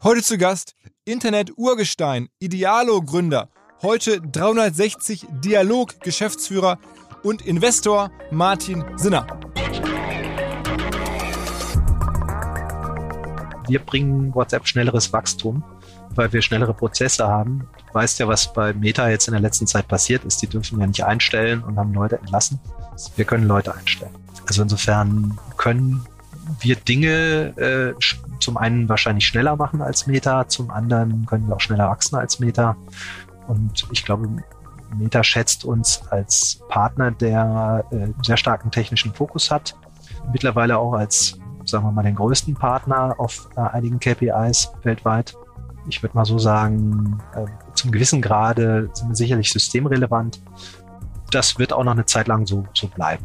Heute zu Gast Internet-Urgestein, Idealo-Gründer, heute 360 Dialog-Geschäftsführer und Investor Martin Sinner. Wir bringen WhatsApp schnelleres Wachstum, weil wir schnellere Prozesse haben. Du weißt ja, was bei Meta jetzt in der letzten Zeit passiert ist. Die dürfen ja nicht einstellen und haben Leute entlassen. Wir können Leute einstellen. Also insofern können wir Dinge äh, zum einen wahrscheinlich schneller machen als Meta, zum anderen können wir auch schneller wachsen als Meta. Und ich glaube, Meta schätzt uns als Partner, der äh, sehr starken technischen Fokus hat. Mittlerweile auch als, sagen wir mal, den größten Partner auf äh, einigen KPIs weltweit. Ich würde mal so sagen, äh, zum gewissen Grade sind wir sicherlich systemrelevant. Das wird auch noch eine Zeit lang so, so bleiben.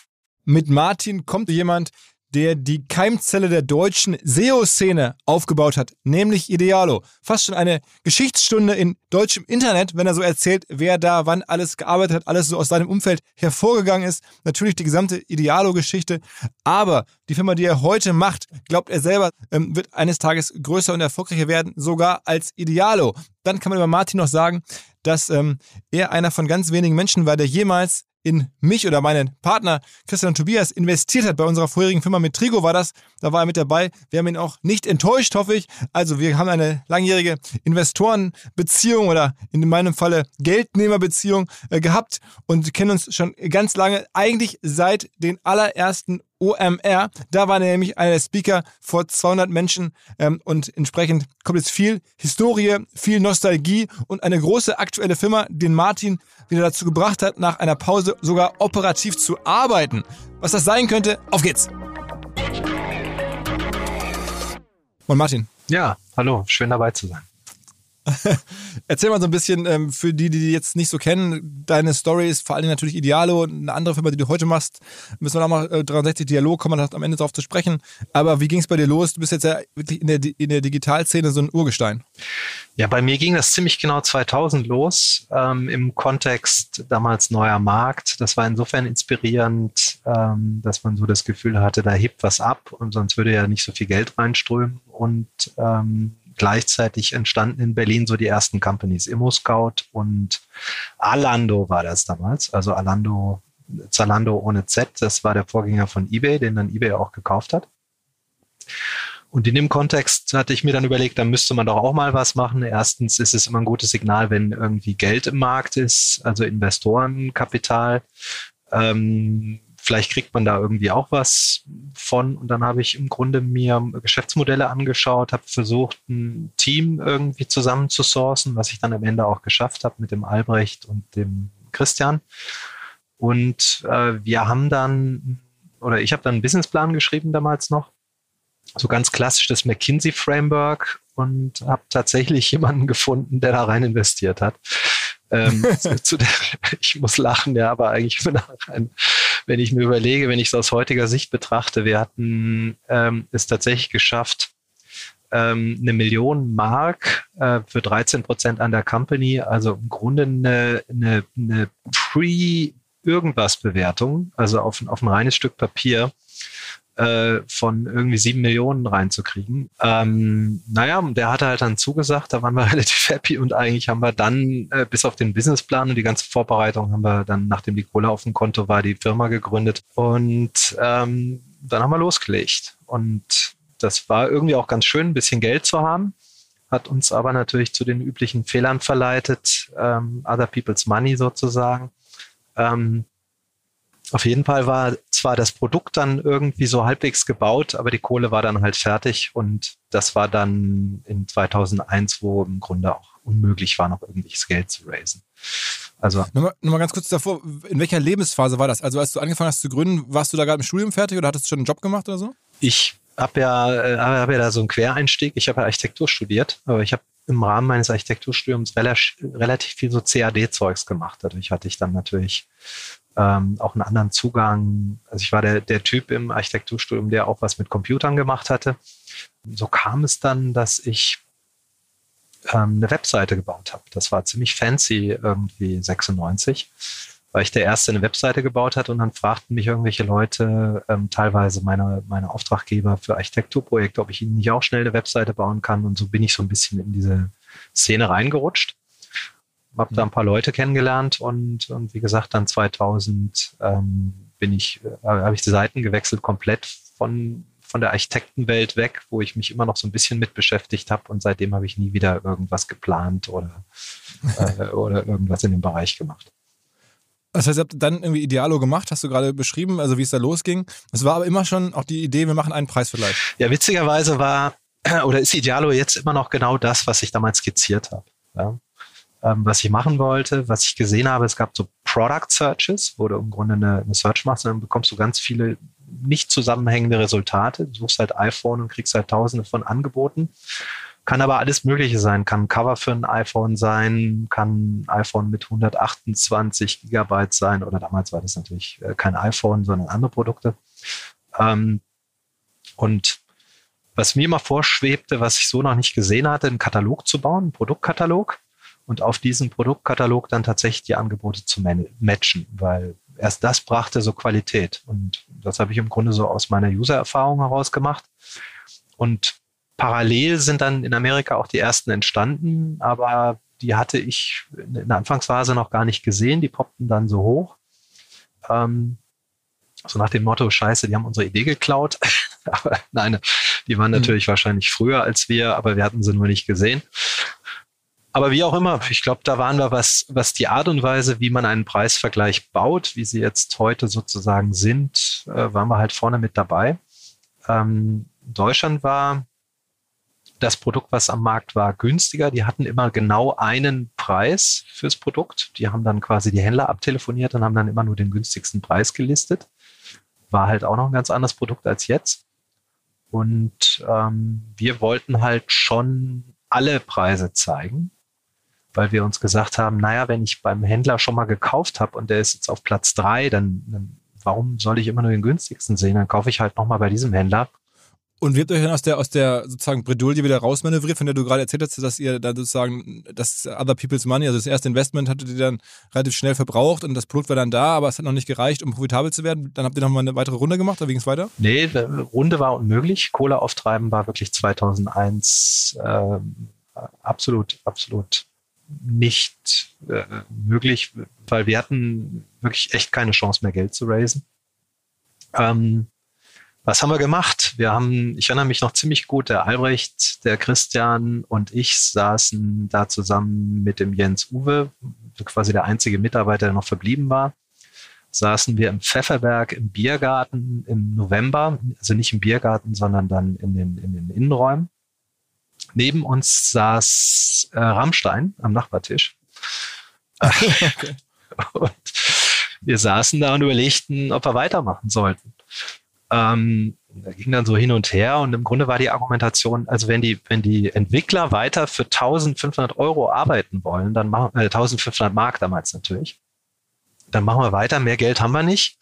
Mit Martin kommt jemand, der die Keimzelle der deutschen SEO-Szene aufgebaut hat, nämlich Idealo. Fast schon eine Geschichtsstunde in deutschem Internet, wenn er so erzählt, wer da wann alles gearbeitet hat, alles so aus seinem Umfeld hervorgegangen ist. Natürlich die gesamte Idealo-Geschichte. Aber die Firma, die er heute macht, glaubt er selber, ähm, wird eines Tages größer und erfolgreicher werden, sogar als Idealo. Dann kann man über Martin noch sagen, dass ähm, er einer von ganz wenigen Menschen war, der jemals in mich oder meinen Partner Christian Tobias investiert hat. Bei unserer vorherigen Firma mit Trigo war das. Da war er mit dabei. Wir haben ihn auch nicht enttäuscht, hoffe ich. Also wir haben eine langjährige Investorenbeziehung oder in meinem Falle Geldnehmerbeziehung äh, gehabt und kennen uns schon ganz lange, eigentlich seit den allerersten OMR. Da war nämlich einer der Speaker vor 200 Menschen ähm, und entsprechend kommt jetzt viel Historie, viel Nostalgie und eine große aktuelle Firma, den Martin wieder dazu gebracht hat, nach einer Pause sogar operativ zu arbeiten. Was das sein könnte, auf geht's! Und Martin. Ja, hallo, schön dabei zu sein. Erzähl mal so ein bisschen ähm, für die, die jetzt nicht so kennen, deine Story ist vor allem natürlich Idealo, eine andere Firma, die du heute machst. Müssen wir nochmal äh, 63 Dialog kommen, man am Ende darauf zu sprechen. Aber wie ging es bei dir los? Du bist jetzt ja wirklich in der, in der Digitalszene so ein Urgestein. Ja, bei mir ging das ziemlich genau 2000 los, ähm, im Kontext damals neuer Markt. Das war insofern inspirierend, ähm, dass man so das Gefühl hatte, da hebt was ab und sonst würde ja nicht so viel Geld reinströmen. Und ähm, gleichzeitig entstanden in Berlin so die ersten Companies. ImmoScout und Alando war das damals. Also Alando, Zalando ohne Z, das war der Vorgänger von eBay, den dann eBay auch gekauft hat. Und in dem Kontext hatte ich mir dann überlegt, da müsste man doch auch mal was machen. Erstens ist es immer ein gutes Signal, wenn irgendwie Geld im Markt ist, also Investorenkapital. Ähm, vielleicht kriegt man da irgendwie auch was von. Und dann habe ich im Grunde mir Geschäftsmodelle angeschaut, habe versucht, ein Team irgendwie zusammen zu sourcen, was ich dann am Ende auch geschafft habe mit dem Albrecht und dem Christian. Und äh, wir haben dann, oder ich habe dann einen Businessplan geschrieben damals noch, so ganz klassisch das McKinsey Framework und habe tatsächlich jemanden gefunden, der da rein investiert hat. ähm, zu der, ich muss lachen, ja, aber eigentlich rein, wenn ich mir überlege, wenn ich es aus heutiger Sicht betrachte, wir hatten ähm, es tatsächlich geschafft, ähm, eine Million Mark äh, für 13 Prozent an der Company, also im Grunde eine, eine, eine Pre-Irgendwas-Bewertung, also auf, auf ein reines Stück Papier von irgendwie sieben Millionen reinzukriegen. Ähm, naja, der hatte halt dann zugesagt, da waren wir relativ happy und eigentlich haben wir dann äh, bis auf den Businessplan und die ganze Vorbereitung haben wir dann, nachdem die Kohle auf dem Konto war, die Firma gegründet und ähm, dann haben wir losgelegt. Und das war irgendwie auch ganz schön, ein bisschen Geld zu haben, hat uns aber natürlich zu den üblichen Fehlern verleitet, ähm, Other People's Money sozusagen. Ähm, auf jeden Fall war zwar das Produkt dann irgendwie so halbwegs gebaut, aber die Kohle war dann halt fertig und das war dann in 2001, wo im Grunde auch unmöglich war, noch irgendwelches Geld zu raisen. Also. Nochmal, nochmal ganz kurz davor, in welcher Lebensphase war das? Also als du angefangen hast zu gründen, warst du da gerade im Studium fertig oder hattest du schon einen Job gemacht oder so? Ich habe ja, äh, hab ja da so einen Quereinstieg. Ich habe ja Architektur studiert, aber ich habe im Rahmen meines Architekturstudiums relativ viel so CAD-Zeugs gemacht. Dadurch hatte ich dann natürlich ähm, auch einen anderen Zugang. Also ich war der, der Typ im Architekturstudium, der auch was mit Computern gemacht hatte. So kam es dann, dass ich ähm, eine Webseite gebaut habe. Das war ziemlich fancy, irgendwie 96 weil ich der Erste eine Webseite gebaut hat und dann fragten mich irgendwelche Leute, ähm, teilweise meine, meine Auftraggeber für Architekturprojekte, ob ich ihnen nicht auch schnell eine Webseite bauen kann. Und so bin ich so ein bisschen in diese Szene reingerutscht. Habe da ein paar Leute kennengelernt und, und wie gesagt, dann 2000 ähm, bin ich, äh, habe ich die Seiten gewechselt, komplett von, von der Architektenwelt weg, wo ich mich immer noch so ein bisschen mit beschäftigt habe und seitdem habe ich nie wieder irgendwas geplant oder, äh, oder irgendwas in dem Bereich gemacht. Das heißt, ihr habt dann irgendwie Idealo gemacht, hast du gerade beschrieben, also wie es da losging. Es war aber immer schon auch die Idee, wir machen einen Preisvergleich. Ja, witzigerweise war oder ist Idealo jetzt immer noch genau das, was ich damals skizziert habe. Ja? Ähm, was ich machen wollte, was ich gesehen habe, es gab so Product Searches, wo du im Grunde eine, eine Search machst und dann bekommst du ganz viele nicht zusammenhängende Resultate. Du suchst halt iPhone und kriegst halt tausende von Angeboten. Kann aber alles Mögliche sein. Kann ein Cover für ein iPhone sein, kann ein iPhone mit 128 Gigabyte sein oder damals war das natürlich äh, kein iPhone, sondern andere Produkte. Ähm, und was mir immer vorschwebte, was ich so noch nicht gesehen hatte, einen Katalog zu bauen, einen Produktkatalog und auf diesen Produktkatalog dann tatsächlich die Angebote zu matchen, weil erst das brachte so Qualität. Und das habe ich im Grunde so aus meiner User-Erfahrung heraus gemacht. Und parallel sind dann in Amerika auch die ersten entstanden, aber die hatte ich in der Anfangsphase noch gar nicht gesehen. Die poppten dann so hoch. Ähm, so nach dem Motto, scheiße, die haben unsere Idee geklaut. aber nein, die waren mhm. natürlich mhm. wahrscheinlich früher als wir, aber wir hatten sie nur nicht gesehen. Aber wie auch immer, ich glaube, da waren wir was, was die Art und Weise, wie man einen Preisvergleich baut, wie sie jetzt heute sozusagen sind, äh, waren wir halt vorne mit dabei. Ähm, Deutschland war das Produkt, was am Markt war, günstiger. Die hatten immer genau einen Preis fürs Produkt. Die haben dann quasi die Händler abtelefoniert und haben dann immer nur den günstigsten Preis gelistet. War halt auch noch ein ganz anderes Produkt als jetzt. Und ähm, wir wollten halt schon alle Preise zeigen, weil wir uns gesagt haben, naja, wenn ich beim Händler schon mal gekauft habe und der ist jetzt auf Platz drei, dann, dann warum soll ich immer nur den günstigsten sehen? Dann kaufe ich halt nochmal bei diesem Händler und wie habt ihr euch dann aus der, aus der sozusagen Bredouille wieder rausmanövriert, von der du gerade erzählt hast, dass ihr da sozusagen das Other People's Money, also das erste Investment hattet ihr dann relativ schnell verbraucht und das Produkt war dann da, aber es hat noch nicht gereicht, um profitabel zu werden. Dann habt ihr nochmal eine weitere Runde gemacht, oder wie ging es weiter? Nee, Runde war unmöglich. Kohle auftreiben war wirklich 2001 äh, absolut, absolut nicht äh, möglich, weil wir hatten wirklich echt keine Chance mehr Geld zu raisen. Ähm, was haben wir gemacht? Wir haben, ich erinnere mich noch ziemlich gut, der Albrecht, der Christian und ich saßen da zusammen mit dem Jens Uwe, quasi der einzige Mitarbeiter, der noch verblieben war. Saßen wir im Pfefferberg im Biergarten im November, also nicht im Biergarten, sondern dann in den, in den Innenräumen. Neben uns saß äh, Rammstein am Nachbartisch. okay. Und wir saßen da und überlegten, ob wir weitermachen sollten. Ähm, da ging dann so hin und her und im Grunde war die Argumentation, also wenn die, wenn die Entwickler weiter für 1500 Euro arbeiten wollen, dann machen, äh, 1500 Mark damals natürlich, dann machen wir weiter, mehr Geld haben wir nicht.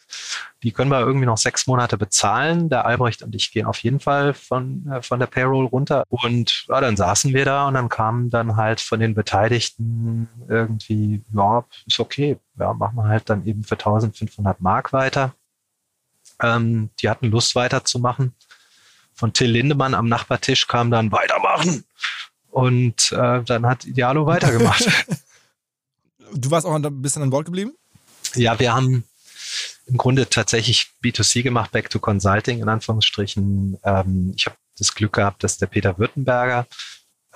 Die können wir irgendwie noch sechs Monate bezahlen. Der Albrecht und ich gehen auf jeden Fall von, äh, von der Payroll runter. Und ja, dann saßen wir da und dann kamen dann halt von den Beteiligten irgendwie, ja, ist okay. Ja, machen wir halt dann eben für 1500 Mark weiter. Ähm, die hatten Lust weiterzumachen. Von Till Lindemann am Nachbartisch kam dann weitermachen. Und äh, dann hat Idealo weitergemacht. du warst auch ein bisschen an Bord geblieben? Ja, wir haben im Grunde tatsächlich B2C gemacht, Back to Consulting in Anführungsstrichen. Ähm, ich habe das Glück gehabt, dass der Peter Württemberger,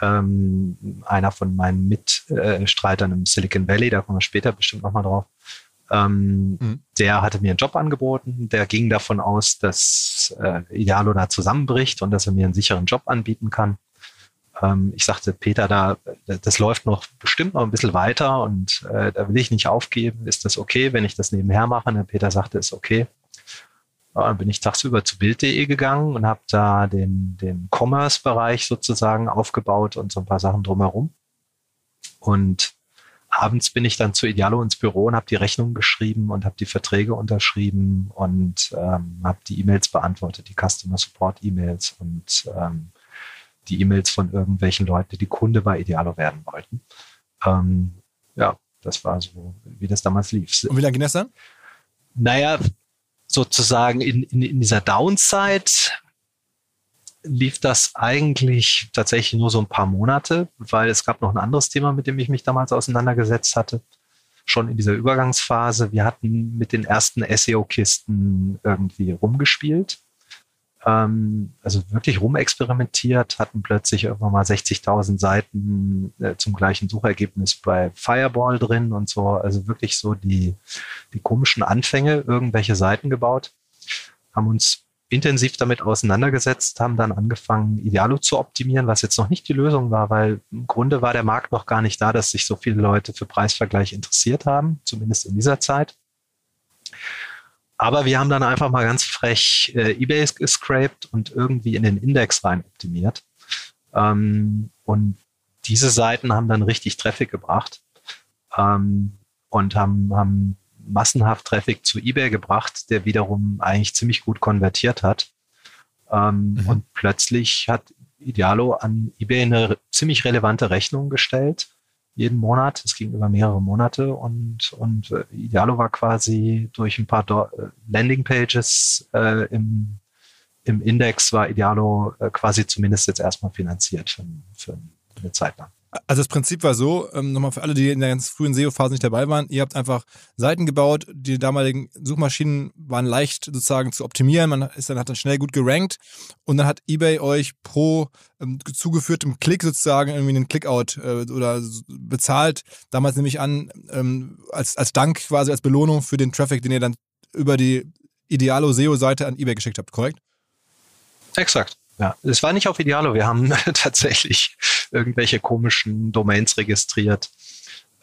ähm, einer von meinen Mitstreitern im Silicon Valley, da kommen wir später bestimmt nochmal drauf, ähm, mhm. der hatte mir einen Job angeboten. Der ging davon aus, dass äh, Idealo da zusammenbricht und dass er mir einen sicheren Job anbieten kann. Ähm, ich sagte, Peter, da, das läuft noch bestimmt noch ein bisschen weiter und äh, da will ich nicht aufgeben. Ist das okay, wenn ich das nebenher mache? Und Peter sagte, ist okay. Ja, dann bin ich tagsüber zu Bild.de gegangen und habe da den, den Commerce-Bereich sozusagen aufgebaut und so ein paar Sachen drumherum. Und abends bin ich dann zu Idealo ins Büro und habe die Rechnung geschrieben und habe die Verträge unterschrieben und ähm, habe die E-Mails beantwortet, die Customer Support E-Mails und ähm, die E-Mails von irgendwelchen Leuten, die Kunde bei Idealo werden wollten. Ähm, ja, das war so, wie das damals lief. Und wie lange ging das dann? Naja, sozusagen in, in, in dieser Downside lief das eigentlich tatsächlich nur so ein paar Monate, weil es gab noch ein anderes Thema, mit dem ich mich damals auseinandergesetzt hatte. Schon in dieser Übergangsphase. Wir hatten mit den ersten SEO-Kisten irgendwie rumgespielt ähm, also wirklich rumexperimentiert, hatten plötzlich irgendwann mal 60.000 Seiten äh, zum gleichen Suchergebnis bei Fireball drin und so, also wirklich so die, die komischen Anfänge, irgendwelche Seiten gebaut, haben uns intensiv damit auseinandergesetzt, haben dann angefangen, Idealo zu optimieren, was jetzt noch nicht die Lösung war, weil im Grunde war der Markt noch gar nicht da, dass sich so viele Leute für Preisvergleich interessiert haben, zumindest in dieser Zeit. Aber wir haben dann einfach mal ganz frech äh, eBay gescraped und irgendwie in den Index rein optimiert. Ähm, und diese Seiten haben dann richtig Traffic gebracht ähm, und haben, haben massenhaft Traffic zu eBay gebracht, der wiederum eigentlich ziemlich gut konvertiert hat. Ähm, mhm. Und plötzlich hat Idealo an eBay eine ziemlich relevante Rechnung gestellt jeden Monat. Es ging über mehrere Monate und, und äh, Idealo war quasi durch ein paar Do äh, Landingpages äh, im, im Index war Idealo äh, quasi zumindest jetzt erstmal finanziert für, für eine Zeit lang. Also das Prinzip war so, ähm, nochmal für alle, die in der ganz frühen SEO-Phase nicht dabei waren, ihr habt einfach Seiten gebaut, die damaligen Suchmaschinen waren leicht sozusagen zu optimieren, man ist dann, hat dann schnell gut gerankt und dann hat eBay euch pro ähm, zugeführtem Klick sozusagen irgendwie einen Clickout äh, oder bezahlt, damals nehme ich an, ähm, als, als Dank quasi, als Belohnung für den Traffic, den ihr dann über die Idealo SEO-Seite an eBay geschickt habt, korrekt? Exakt. Ja, es war nicht auf Idealo. Wir haben tatsächlich irgendwelche komischen Domains registriert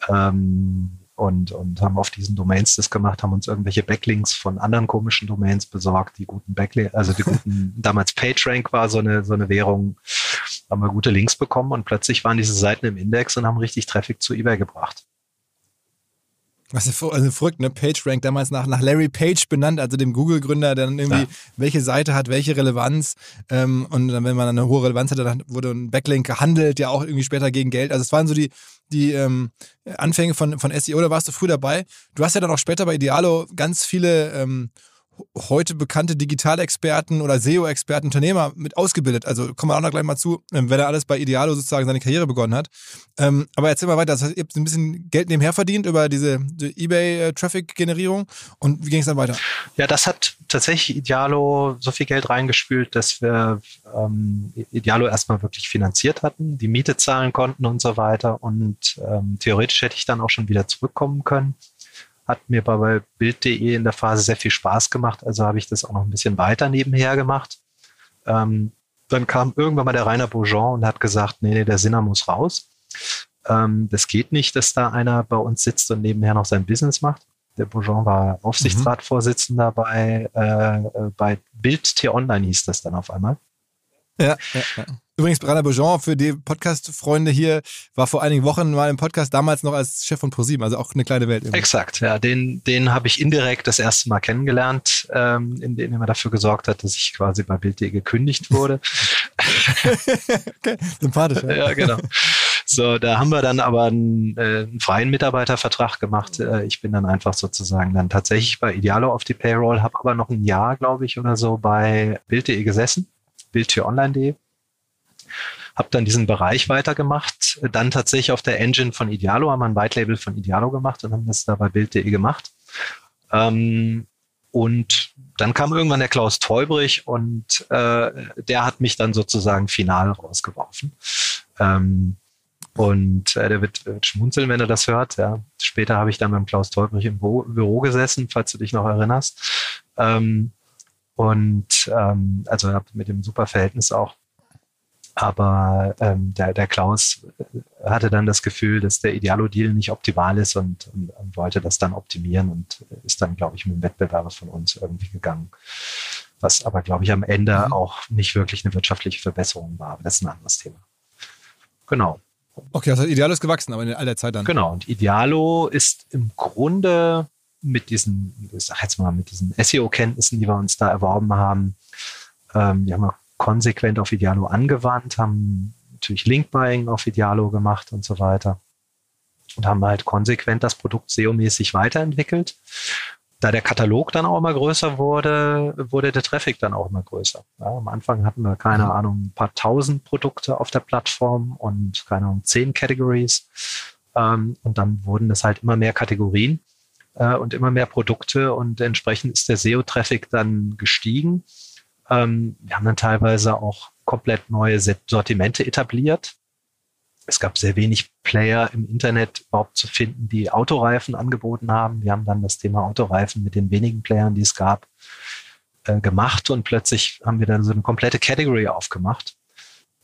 ähm, und, und haben auf diesen Domains das gemacht, haben uns irgendwelche Backlinks von anderen komischen Domains besorgt, die guten Backlinks, also die guten, damals PageRank war so eine, so eine Währung, haben wir gute Links bekommen und plötzlich waren diese Seiten im Index und haben richtig Traffic zu eBay gebracht. Was ist also verrückt, ne? PageRank damals nach, nach Larry Page benannt, also dem Google-Gründer, der dann irgendwie, ja. welche Seite hat welche Relevanz. Ähm, und dann, wenn man eine hohe Relevanz hatte, dann wurde ein Backlink gehandelt, ja auch irgendwie später gegen Geld. Also es waren so die, die ähm, Anfänge von, von SEO, da warst du früh dabei. Du hast ja dann auch später bei Idealo ganz viele ähm, heute bekannte Digitalexperten oder SEO-Experten, Unternehmer mit ausgebildet. Also kommen wir auch noch gleich mal zu, ähm, wenn er alles bei Idealo sozusagen seine Karriere begonnen hat. Ähm, aber erzähl mal weiter. Das heißt, ihr habt ein bisschen Geld nebenher verdient über diese die Ebay-Traffic-Generierung. Und wie ging es dann weiter? Ja, das hat tatsächlich Idealo so viel Geld reingespült, dass wir ähm, Idealo erstmal wirklich finanziert hatten, die Miete zahlen konnten und so weiter. Und ähm, theoretisch hätte ich dann auch schon wieder zurückkommen können hat mir bei Bild.de in der Phase sehr viel Spaß gemacht, also habe ich das auch noch ein bisschen weiter nebenher gemacht. Ähm, dann kam irgendwann mal der Rainer Bourgeon und hat gesagt, nee, nee, der Sinner muss raus. Ähm, das geht nicht, dass da einer bei uns sitzt und nebenher noch sein Business macht. Der Bourgeon war Aufsichtsratsvorsitzender mhm. bei, äh, bei Bild T-Online hieß das dann auf einmal. Ja, ja, ja. Übrigens, Rainer Bourgeon, für die Podcast-Freunde hier, war vor einigen Wochen mal im Podcast, damals noch als Chef von ProSieben, also auch eine kleine Welt. Irgendwie. Exakt, ja. Den, den habe ich indirekt das erste Mal kennengelernt, ähm, indem er dafür gesorgt hat, dass ich quasi bei Bild.de gekündigt wurde. okay, sympathisch. Ja, ja genau. So, da haben wir dann aber einen, äh, einen freien Mitarbeitervertrag gemacht. Äh, ich bin dann einfach sozusagen dann tatsächlich bei Idealo auf die Payroll, habe aber noch ein Jahr, glaube ich, oder so bei Bild.de gesessen, bildtüronline.de habe dann diesen Bereich weitergemacht, dann tatsächlich auf der Engine von Idealo, haben wir ein White Label von Idealo gemacht und haben das da bei Bild.de gemacht. Ähm, und dann kam irgendwann der Klaus Teubrich und äh, der hat mich dann sozusagen final rausgeworfen. Ähm, und äh, der wird, wird schmunzeln, wenn er das hört. Ja. Später habe ich dann beim Klaus Teubrich im Büro, Büro gesessen, falls du dich noch erinnerst. Ähm, und ähm, also habe mit dem super Verhältnis auch. Aber ähm, der, der Klaus äh, hatte dann das Gefühl, dass der Idealo-Deal nicht optimal ist und, und, und, wollte das dann optimieren und ist dann, glaube ich, mit dem Wettbewerber von uns irgendwie gegangen. Was aber, glaube ich, am Ende mhm. auch nicht wirklich eine wirtschaftliche Verbesserung war. Aber das ist ein anderes Thema. Genau. Okay, heißt, Idealo ist gewachsen, aber in all der Zeit dann. Genau. Und Idealo ist im Grunde mit diesen, ich sag jetzt mal, mit diesen SEO-Kenntnissen, die wir uns da erworben haben, ähm, die haben wir konsequent auf Idealo angewandt, haben natürlich Link-Buying auf Idealo gemacht und so weiter. Und haben halt konsequent das Produkt SEO-mäßig weiterentwickelt. Da der Katalog dann auch immer größer wurde, wurde der Traffic dann auch immer größer. Ja, am Anfang hatten wir, keine mhm. Ahnung, ein paar tausend Produkte auf der Plattform und, keine Ahnung, zehn Categories. Ähm, und dann wurden es halt immer mehr Kategorien äh, und immer mehr Produkte und entsprechend ist der SEO-Traffic dann gestiegen. Ähm, wir haben dann teilweise auch komplett neue Sortimente etabliert. Es gab sehr wenig Player im Internet überhaupt zu finden, die Autoreifen angeboten haben. Wir haben dann das Thema Autoreifen mit den wenigen Playern, die es gab, äh, gemacht und plötzlich haben wir dann so eine komplette Category aufgemacht,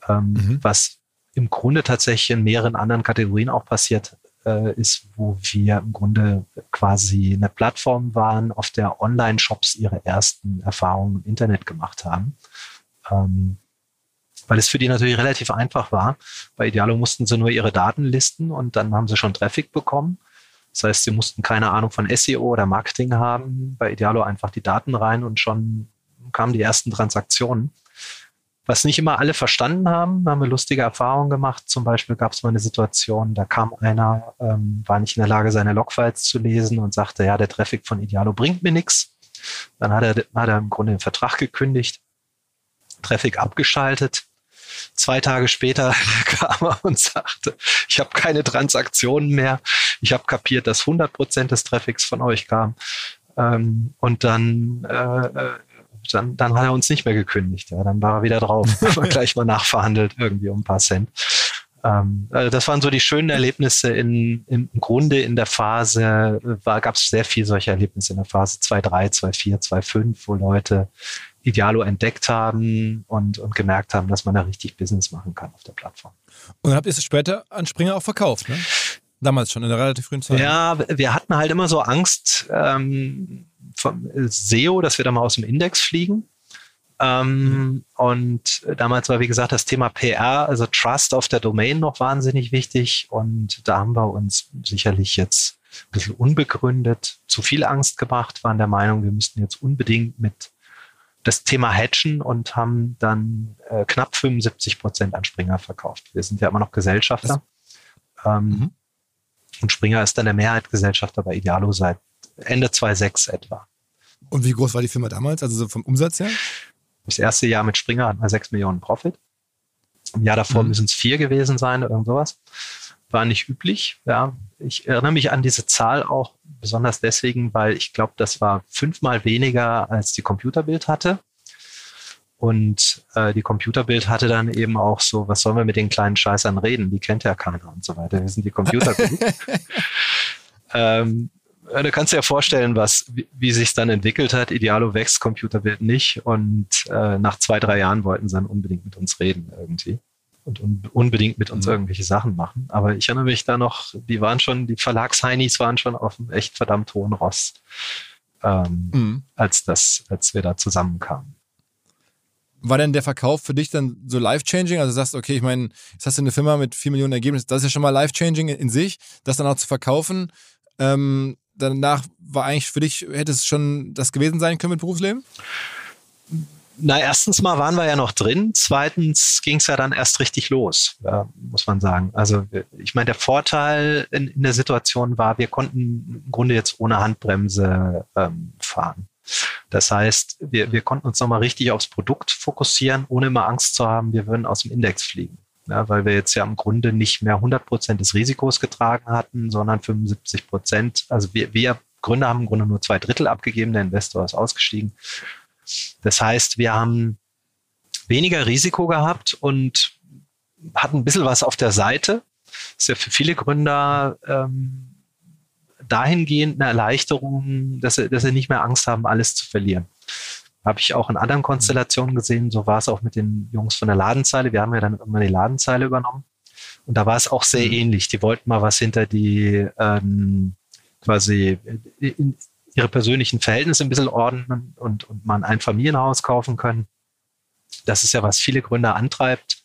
ähm, mhm. was im Grunde tatsächlich in mehreren anderen Kategorien auch passiert äh, ist, wo wir im Grunde quasi eine Plattform waren, auf der Online-Shops ihre ersten Erfahrungen im Internet gemacht haben. Ähm, weil es für die natürlich relativ einfach war. Bei Idealo mussten sie nur ihre Daten listen und dann haben sie schon Traffic bekommen. Das heißt, sie mussten keine Ahnung von SEO oder Marketing haben. Bei Idealo einfach die Daten rein und schon kamen die ersten Transaktionen. Was nicht immer alle verstanden haben, da haben wir lustige Erfahrungen gemacht. Zum Beispiel gab es mal eine Situation, da kam einer, ähm, war nicht in der Lage, seine Logfiles zu lesen und sagte, ja, der Traffic von Idealo bringt mir nichts. Dann hat er, hat er im Grunde den Vertrag gekündigt, Traffic abgeschaltet. Zwei Tage später kam er und sagte, ich habe keine Transaktionen mehr. Ich habe kapiert, dass 100 Prozent des Traffics von euch kam. Ähm, und dann äh, äh dann, dann hat er uns nicht mehr gekündigt. Ja, dann war er wieder drauf. Haben gleich mal nachverhandelt, irgendwie um ein paar Cent. Ähm, also das waren so die schönen Erlebnisse in, im Grunde in der Phase, gab es sehr viel solche Erlebnisse in der Phase 2.3, 2.4, 2.5, wo Leute Idealo entdeckt haben und, und gemerkt haben, dass man da richtig Business machen kann auf der Plattform. Und dann habt ihr es später an Springer auch verkauft, ne? Damals schon, in der relativ frühen Zeit. Ja, wir hatten halt immer so Angst, ähm, vom SEO, dass wir da mal aus dem Index fliegen. Ähm, mhm. Und damals war, wie gesagt, das Thema PR, also Trust auf der Domain noch wahnsinnig wichtig. Und da haben wir uns sicherlich jetzt ein bisschen unbegründet zu viel Angst gemacht, waren der Meinung, wir müssten jetzt unbedingt mit das Thema hatchen und haben dann äh, knapp 75 Prozent an Springer verkauft. Wir sind ja immer noch Gesellschafter. Ähm, mhm. Und Springer ist dann der Mehrheit Gesellschafter bei Idealo seit Ende 2006 etwa. Und wie groß war die Firma damals, also so vom Umsatz her? Das erste Jahr mit Springer hatten wir 6 Millionen Profit. Im Jahr davor mhm. müssen es vier gewesen sein oder sowas. War nicht üblich. Ja, ich erinnere mich an diese Zahl auch besonders deswegen, weil ich glaube, das war fünfmal weniger als die Computerbild hatte. Und äh, die Computerbild hatte dann eben auch so, was sollen wir mit den kleinen Scheißern reden? Die kennt ja keiner und so weiter. Wir sind die Computerbild. ähm, du kannst dir ja vorstellen, was, wie, wie sich dann entwickelt hat. Idealo wächst, Computerbild nicht. Und äh, nach zwei, drei Jahren wollten sie dann unbedingt mit uns reden irgendwie. und, und unbedingt mit uns mhm. irgendwelche Sachen machen. Aber ich erinnere mich da noch, die waren schon, die Verlagsheinis waren schon auf einem echt verdammt hohen Ross, ähm, mhm. als das, als wir da zusammenkamen. War denn der Verkauf für dich dann so life-changing? Also sagst, okay, ich meine, jetzt hast du eine Firma mit vier Millionen Ergebnissen, das ist ja schon mal life-changing in sich, das dann auch zu verkaufen. Ähm, danach war eigentlich für dich, hätte es schon das gewesen sein können mit Berufsleben? Na, erstens mal waren wir ja noch drin. Zweitens ging es ja dann erst richtig los, ja, muss man sagen. Also ich meine, der Vorteil in, in, der Situation war, wir konnten im Grunde jetzt ohne Handbremse ähm, fahren. Das heißt, wir, wir konnten uns nochmal richtig aufs Produkt fokussieren, ohne immer Angst zu haben, wir würden aus dem Index fliegen. Ja, weil wir jetzt ja im Grunde nicht mehr 100 Prozent des Risikos getragen hatten, sondern 75 Prozent. Also wir, wir Gründer haben im Grunde nur zwei Drittel abgegeben, der Investor ist ausgestiegen. Das heißt, wir haben weniger Risiko gehabt und hatten ein bisschen was auf der Seite. Das ist ja für viele Gründer ähm, dahingehend eine Erleichterung, dass sie, dass sie nicht mehr Angst haben, alles zu verlieren. Habe ich auch in anderen Konstellationen gesehen. So war es auch mit den Jungs von der Ladenzeile. Wir haben ja dann irgendwann die Ladenzeile übernommen. Und da war es auch sehr mhm. ähnlich. Die wollten mal was hinter die ähm, quasi in, ihre persönlichen Verhältnisse ein bisschen ordnen und, und mal ein Familienhaus kaufen können. Das ist ja, was viele Gründer antreibt,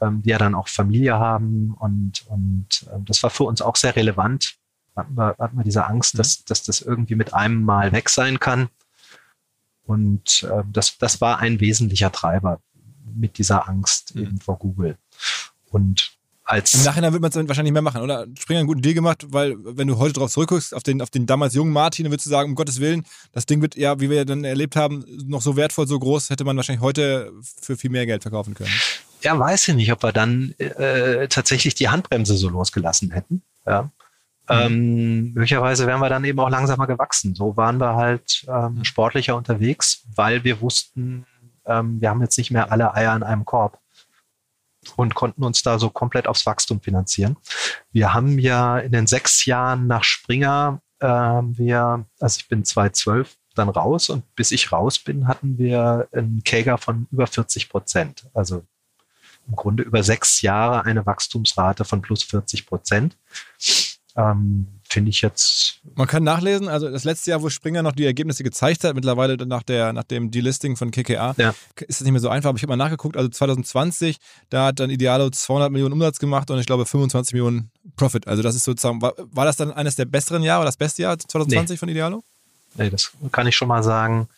ähm, die ja dann auch Familie haben. Und, und äh, das war für uns auch sehr relevant. Hatten wir, hatten wir diese Angst, mhm. dass, dass das irgendwie mit einem Mal weg sein kann. Und äh, das, das war ein wesentlicher Treiber mit dieser Angst mhm. eben vor Google. Und als Im Nachhinein wird man es wahrscheinlich mehr machen, oder? Springer einen guten Deal gemacht, weil wenn du heute drauf zurückguckst, auf den, auf den damals jungen Martin, dann würdest du sagen, um Gottes Willen, das Ding wird ja, wie wir dann erlebt haben, noch so wertvoll, so groß, hätte man wahrscheinlich heute für viel mehr Geld verkaufen können. Ja, weiß ich nicht, ob wir dann äh, tatsächlich die Handbremse so losgelassen hätten. Ja. Mhm. Ähm, möglicherweise wären wir dann eben auch langsamer gewachsen. So waren wir halt ähm, mhm. sportlicher unterwegs, weil wir wussten, ähm, wir haben jetzt nicht mehr alle Eier in einem Korb und konnten uns da so komplett aufs Wachstum finanzieren. Wir haben ja in den sechs Jahren nach Springer, äh, wir, also ich bin 2012 dann raus und bis ich raus bin, hatten wir einen Kager von über 40 Prozent. Also im Grunde über sechs Jahre eine Wachstumsrate von plus 40 Prozent. Ähm, Finde ich jetzt. Man kann nachlesen, also das letzte Jahr, wo Springer noch die Ergebnisse gezeigt hat, mittlerweile nach, der, nach dem Delisting von KKA, ja. ist es nicht mehr so einfach, aber ich habe mal nachgeguckt, also 2020, da hat dann Idealo 200 Millionen Umsatz gemacht und ich glaube 25 Millionen Profit. Also das ist sozusagen, war, war das dann eines der besseren Jahre, das beste Jahr 2020 nee. von Idealo? Nee, das kann ich schon mal sagen.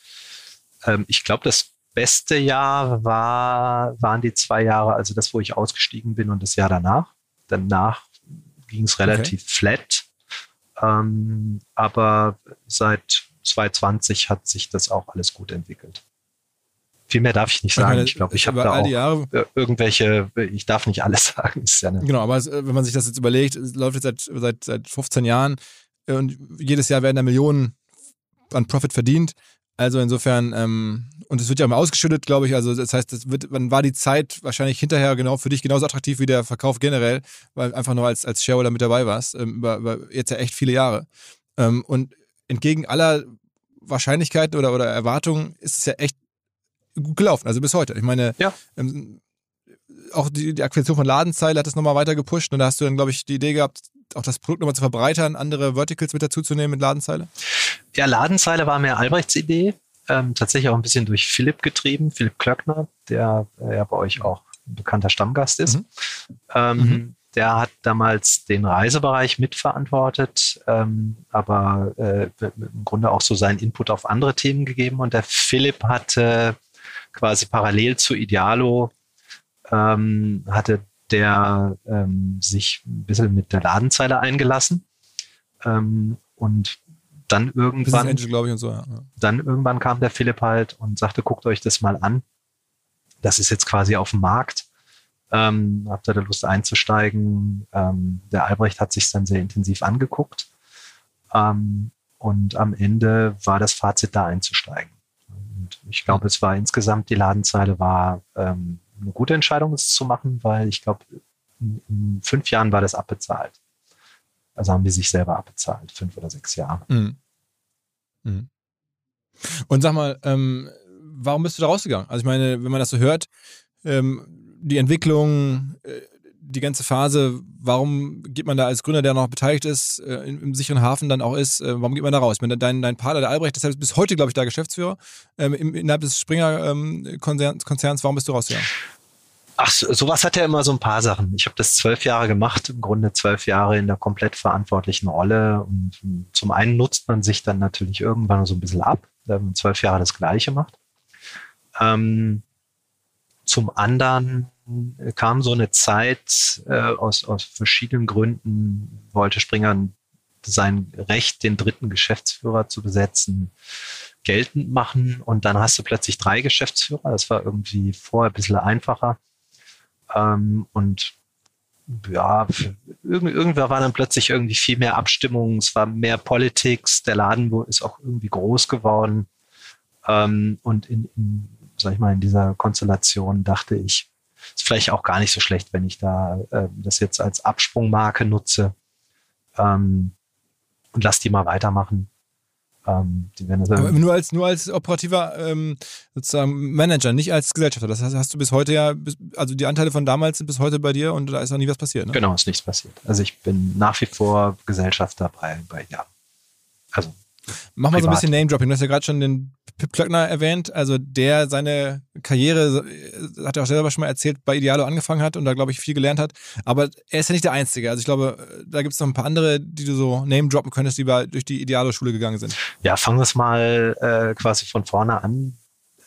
Ähm, ich glaube, das beste Jahr war, waren die zwei Jahre, also das, wo ich ausgestiegen bin und das Jahr danach. Danach ging es relativ okay. flat. Ähm, aber seit 2020 hat sich das auch alles gut entwickelt. Viel mehr darf ich nicht sagen. Ich glaube, ich habe da auch Jahre, irgendwelche, ich darf nicht alles sagen. Ist ja genau, aber wenn man sich das jetzt überlegt, es läuft jetzt seit, seit, seit 15 Jahren und jedes Jahr werden da Millionen an Profit verdient. Also insofern, ähm, und es wird ja immer ausgeschüttet, glaube ich. Also das heißt, das wird, dann war die Zeit wahrscheinlich hinterher genau für dich genauso attraktiv wie der Verkauf generell, weil einfach nur als, als Shareholder mit dabei warst, ähm, über, über jetzt ja echt viele Jahre. Ähm, und entgegen aller Wahrscheinlichkeiten oder, oder Erwartungen ist es ja echt gut gelaufen. Also bis heute. Ich meine, ja. ähm, auch die, die Akquisition von Ladenzeile hat das nochmal weiter gepusht und da hast du dann, glaube ich, die Idee gehabt, auch das Produkt nochmal zu verbreitern, andere Verticals mit dazuzunehmen mit Ladenzeile? Ja, Ladenzeile war mehr Albrechts Idee. Ähm, tatsächlich auch ein bisschen durch Philipp getrieben, Philipp Klöckner, der äh, ja bei euch auch ein bekannter Stammgast ist. Mhm. Ähm, mhm. Der hat damals den Reisebereich mitverantwortet, ähm, aber äh, im Grunde auch so seinen Input auf andere Themen gegeben. Und der Philipp hatte quasi parallel zu Idealo ähm, hatte der ähm, sich ein bisschen mit der Ladenzeile eingelassen ähm, und dann irgendwann, Angel, ich, so, ja. dann irgendwann kam der Philipp halt und sagte, guckt euch das mal an. Das ist jetzt quasi auf dem Markt. Ähm, habt ihr da Lust einzusteigen? Ähm, der Albrecht hat sich dann sehr intensiv angeguckt. Ähm, und am Ende war das Fazit da einzusteigen. Und ich glaube, es war insgesamt, die Ladenzeile war ähm, eine gute Entscheidung, es zu machen, weil ich glaube, in, in, fünf Jahren war das abbezahlt. Also haben die sich selber abbezahlt, fünf oder sechs Jahre. Mhm. Mhm. Und sag mal, ähm, warum bist du da rausgegangen? Also ich meine, wenn man das so hört, ähm, die Entwicklung, äh, die ganze Phase, warum geht man da als Gründer, der noch beteiligt ist, äh, im, im, sicheren Hafen dann auch ist, äh, warum geht man da raus? Meine, dein, dein Partner, der Albrecht, deshalb ist bis heute, glaube ich, da Geschäftsführer ähm, innerhalb des Springer-Konzerns. Ähm, warum bist du rausgegangen? Ach, sowas hat ja immer so ein paar Sachen. Ich habe das zwölf Jahre gemacht, im Grunde zwölf Jahre in der komplett verantwortlichen Rolle. Und zum einen nutzt man sich dann natürlich irgendwann so ein bisschen ab, wenn man zwölf Jahre das Gleiche macht. Ähm, zum anderen kam so eine Zeit äh, aus, aus verschiedenen Gründen, wollte Springer sein Recht, den dritten Geschäftsführer zu besetzen, geltend machen. Und dann hast du plötzlich drei Geschäftsführer. Das war irgendwie vorher ein bisschen einfacher. Ähm, und ja, irgendwer war dann plötzlich irgendwie viel mehr Abstimmung, es war mehr Politics, der Laden ist auch irgendwie groß geworden. Ähm, und in, in, sag ich mal, in dieser Konstellation dachte ich, ist vielleicht auch gar nicht so schlecht, wenn ich da äh, das jetzt als Absprungmarke nutze ähm, und lass die mal weitermachen. Ähm, die werden Aber nur als nur als operativer ähm, sozusagen Manager, nicht als Gesellschafter. Das heißt, hast du bis heute ja, bis, also die Anteile von damals sind bis heute bei dir und da ist noch nie was passiert. Ne? Genau, ist nichts passiert. Also ich bin nach wie vor Gesellschafter bei, bei ja. Also Mach mal so ein bisschen Name-Dropping. Du hast ja gerade schon den Pip Klöckner erwähnt, also der seine Karriere, hat er auch selber schon mal erzählt, bei Idealo angefangen hat und da, glaube ich, viel gelernt hat. Aber er ist ja nicht der Einzige. Also ich glaube, da gibt es noch ein paar andere, die du so Name-droppen könntest, die durch die Idealo-Schule gegangen sind. Ja, fangen wir es mal äh, quasi von vorne an.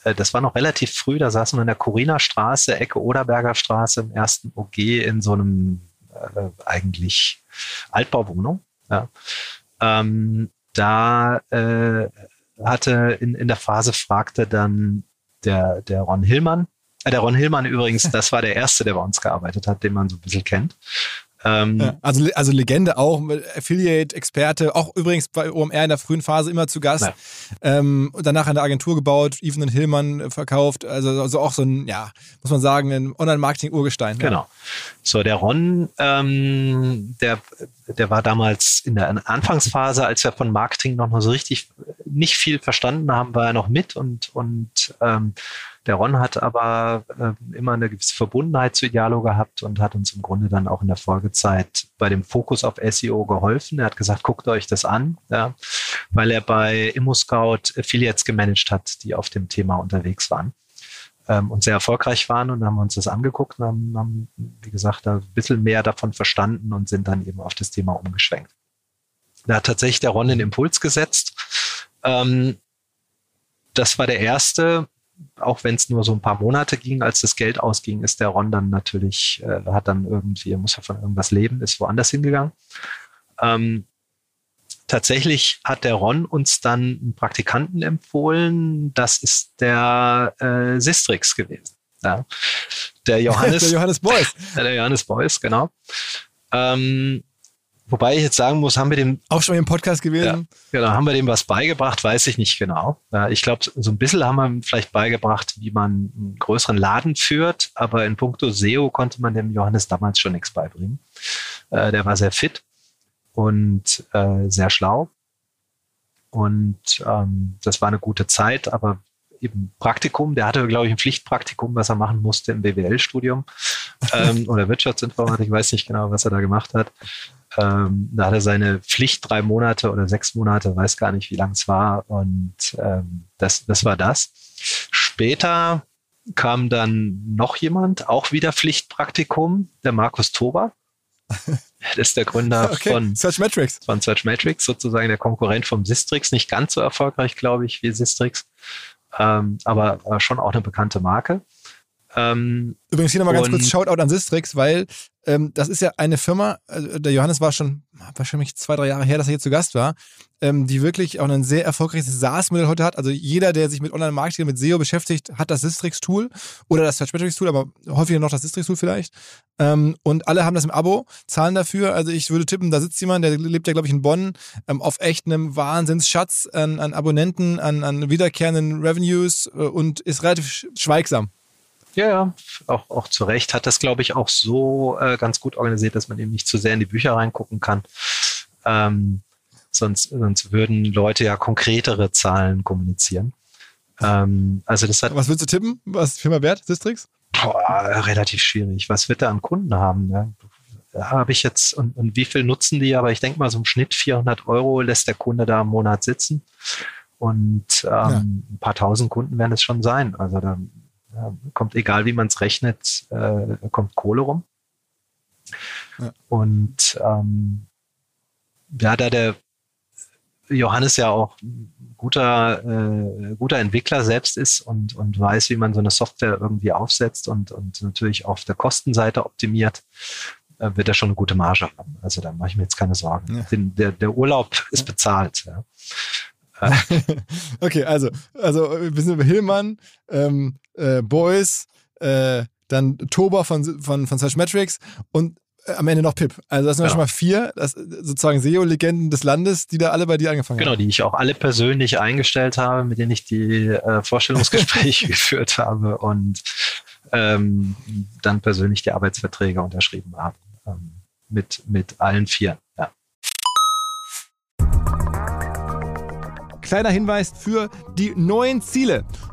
Äh, das war noch relativ früh, da saßen wir in der Corina Straße, Ecke Oderberger Straße im ersten OG in so einem äh, eigentlich Altbauwohnung. Ja. Ähm, da äh, hatte in, in der Phase fragte dann der, der Ron Hillmann, äh, der Ron Hillmann übrigens, das war der erste, der bei uns gearbeitet hat, den man so ein bisschen kennt. Ähm, also, also Legende auch, Affiliate, Experte, auch übrigens bei OMR in der frühen Phase immer zu Gast. Ähm, danach eine Agentur gebaut, Even und Hillmann verkauft. Also, also auch so ein, ja, muss man sagen, ein Online-Marketing-Urgestein. Genau. Ja. So, der Ron, ähm, der, der war damals in der Anfangsphase, als wir von Marketing noch mal so richtig nicht viel verstanden haben, war er noch mit und, und ähm, der Ron hat aber äh, immer eine gewisse Verbundenheit zu Idealo gehabt und hat uns im Grunde dann auch in der Folgezeit bei dem Fokus auf SEO geholfen. Er hat gesagt, guckt euch das an, ja, weil er bei ImmoScout Affiliates gemanagt hat, die auf dem Thema unterwegs waren ähm, und sehr erfolgreich waren und haben uns das angeguckt und haben, haben, wie gesagt, da ein bisschen mehr davon verstanden und sind dann eben auf das Thema umgeschwenkt. Da hat tatsächlich der Ron den Impuls gesetzt. Ähm, das war der erste auch wenn es nur so ein paar Monate ging, als das Geld ausging, ist der Ron dann natürlich, äh, hat dann irgendwie, muss ja von irgendwas leben, ist woanders hingegangen. Ähm, tatsächlich hat der Ron uns dann einen Praktikanten empfohlen, das ist der äh, Sistrix gewesen. Ja. Der Johannes. der Johannes Beuys. Der Johannes Beuys, genau. Ähm, Wobei ich jetzt sagen muss, haben wir dem. Auch schon im Podcast gewesen? Ja, genau, haben wir dem was beigebracht, weiß ich nicht genau. Ich glaube, so ein bisschen haben wir vielleicht beigebracht, wie man einen größeren Laden führt, aber in puncto SEO konnte man dem Johannes damals schon nichts beibringen. Äh, der war sehr fit und äh, sehr schlau. Und ähm, das war eine gute Zeit, aber eben Praktikum. Der hatte, glaube ich, ein Pflichtpraktikum, was er machen musste im BWL-Studium ähm, oder Wirtschaftsinformatik. Ich weiß nicht genau, was er da gemacht hat. Ähm, da hat er seine Pflicht drei Monate oder sechs Monate, weiß gar nicht, wie lang es war. Und ähm, das, das war das. Später kam dann noch jemand, auch wieder Pflichtpraktikum, der Markus Tober. Das ist der Gründer okay. von Searchmetrics. Von Searchmetrics, sozusagen der Konkurrent vom Sistrix. Nicht ganz so erfolgreich, glaube ich, wie Sistrix, ähm, aber, aber schon auch eine bekannte Marke. Ähm, Übrigens hier nochmal ganz kurz Shoutout an Sistrix, weil ähm, das ist ja eine Firma, also der Johannes war schon wahrscheinlich zwei, drei Jahre her, dass er hier zu Gast war, ähm, die wirklich auch ein sehr erfolgreiches SaaS-Modell heute hat. Also jeder, der sich mit Online-Marketing, mit SEO beschäftigt, hat das Sistrix-Tool oder das Searchmetrics-Tool, aber häufiger noch das Sistrix-Tool vielleicht. Ähm, und alle haben das im Abo, zahlen dafür. Also ich würde tippen, da sitzt jemand, der lebt ja, glaube ich, in Bonn, ähm, auf echt einem Wahnsinnsschatz an, an Abonnenten, an, an wiederkehrenden Revenues äh, und ist relativ schweigsam. Ja, ja, auch, auch zu Recht hat das, glaube ich, auch so äh, ganz gut organisiert, dass man eben nicht zu sehr in die Bücher reingucken kann. Ähm, sonst, sonst würden Leute ja konkretere Zahlen kommunizieren. Ähm, also das hat. Was willst du tippen? Was ist Firma wert, Sistrix? Boah, relativ schwierig. Was wird er an Kunden haben? Ne? Habe ich jetzt, und, und wie viel nutzen die? Aber ich denke mal, so im Schnitt 400 Euro lässt der Kunde da im Monat sitzen. Und ähm, ja. ein paar tausend Kunden werden es schon sein. Also da ja, kommt, egal wie man es rechnet, äh, kommt Kohle rum. Ja. Und ähm, ja, da der Johannes ja auch guter, äh, guter Entwickler selbst ist und, und weiß, wie man so eine Software irgendwie aufsetzt und, und natürlich auf der Kostenseite optimiert, äh, wird er schon eine gute Marge haben. Also da mache ich mir jetzt keine Sorgen. Ja. Den, der, der Urlaub ist bezahlt. Ja. okay, also, also wir sind über Hillmann, ähm, äh, Boys, äh, dann Toba von, von, von Search Metrics und äh, am Ende noch Pip. Also das sind genau. schon mal vier, das, sozusagen SEO-Legenden des Landes, die da alle bei dir angefangen genau, haben. Genau, die ich auch alle persönlich eingestellt habe, mit denen ich die äh, Vorstellungsgespräche geführt habe und ähm, dann persönlich die Arbeitsverträge unterschrieben habe. Ähm, mit, mit allen vier. Ja. Kleiner Hinweis für die neuen Ziele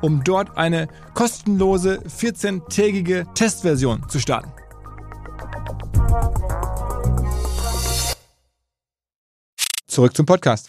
um dort eine kostenlose 14-tägige Testversion zu starten. Zurück zum Podcast.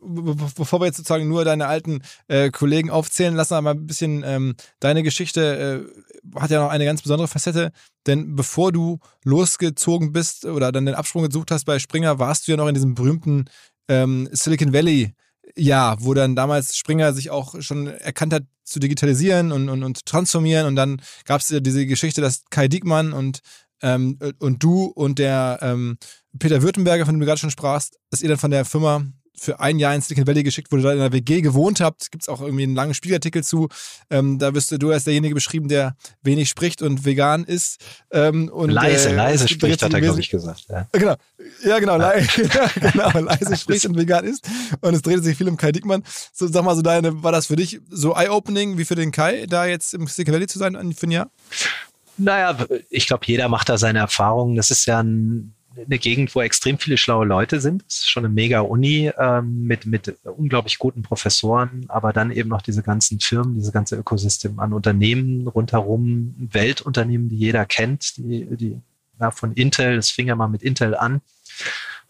Bevor wir jetzt sozusagen nur deine alten äh, Kollegen aufzählen, lass mal ein bisschen ähm, deine Geschichte äh, hat ja noch eine ganz besondere Facette, denn bevor du losgezogen bist oder dann den Absprung gesucht hast bei Springer, warst du ja noch in diesem berühmten ähm, Silicon Valley ja, wo dann damals Springer sich auch schon erkannt hat, zu digitalisieren und, und, und transformieren. Und dann gab es ja diese Geschichte, dass Kai Diekmann und, ähm, und du und der ähm, Peter Württemberger, von dem du gerade schon sprachst, dass ihr dann von der Firma für ein Jahr ins Silicon Valley geschickt, wo du da in der WG gewohnt habt. Gibt es auch irgendwie einen langen Spiegelartikel zu. Ähm, da wirst du, du als derjenige beschrieben, der wenig spricht und vegan ist. Ähm, und, leise, äh, leise spricht, hat er, glaube ich, gesagt. Ja. Genau, ja, genau, ja. Le genau leise spricht und vegan ist. Und es dreht sich viel um Kai Dickmann. So, sag mal, so deine, war das für dich so eye-opening wie für den Kai, da jetzt im Silicon Valley zu sein für ein Jahr? Naja, ich glaube, jeder macht da seine Erfahrungen. Das ist ja ein eine Gegend, wo extrem viele schlaue Leute sind. Es ist schon eine mega Uni ähm, mit, mit unglaublich guten Professoren, aber dann eben noch diese ganzen Firmen, diese ganze Ökosystem an Unternehmen rundherum, Weltunternehmen, die jeder kennt, die, die ja, von Intel, das fing ja mal mit Intel an,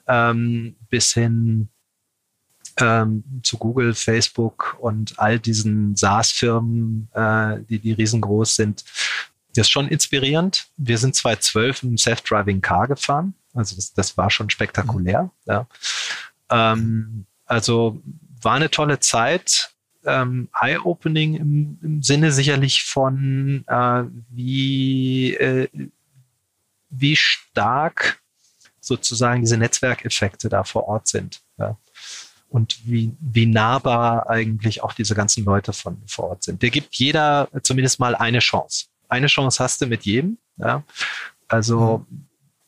ähm, bis hin ähm, zu Google, Facebook und all diesen SaaS-Firmen, äh, die, die riesengroß sind. Das ist schon inspirierend. Wir sind 2012 im Self-Driving Car gefahren. Also das, das war schon spektakulär. Mhm. Ja. Ähm, also war eine tolle Zeit. Ähm, Eye-Opening im, im, Sinne sicherlich von äh, wie, äh, wie stark sozusagen diese Netzwerkeffekte da vor Ort sind. Ja. Und wie, wie nahbar eigentlich auch diese ganzen Leute von vor Ort sind. Der gibt jeder zumindest mal eine Chance. Eine Chance hast du mit jedem. Ja. Also mhm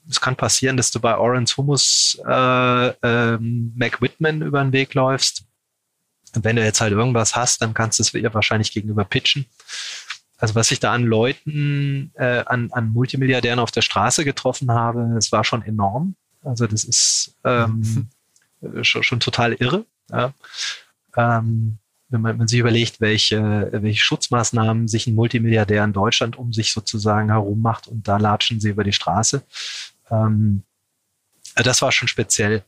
es kann passieren, dass du bei Orange Hummus äh, äh, Mac Whitman über den Weg läufst. Und wenn du jetzt halt irgendwas hast, dann kannst du es ihr wahrscheinlich gegenüber pitchen. Also was ich da an Leuten, äh, an, an Multimilliardären auf der Straße getroffen habe, das war schon enorm. Also das ist ähm, schon, schon total irre. Ja. Ähm, wenn man, man sich überlegt, welche, welche Schutzmaßnahmen sich ein Multimilliardär in Deutschland um sich sozusagen herum macht und da latschen sie über die Straße. Ähm, das war schon speziell.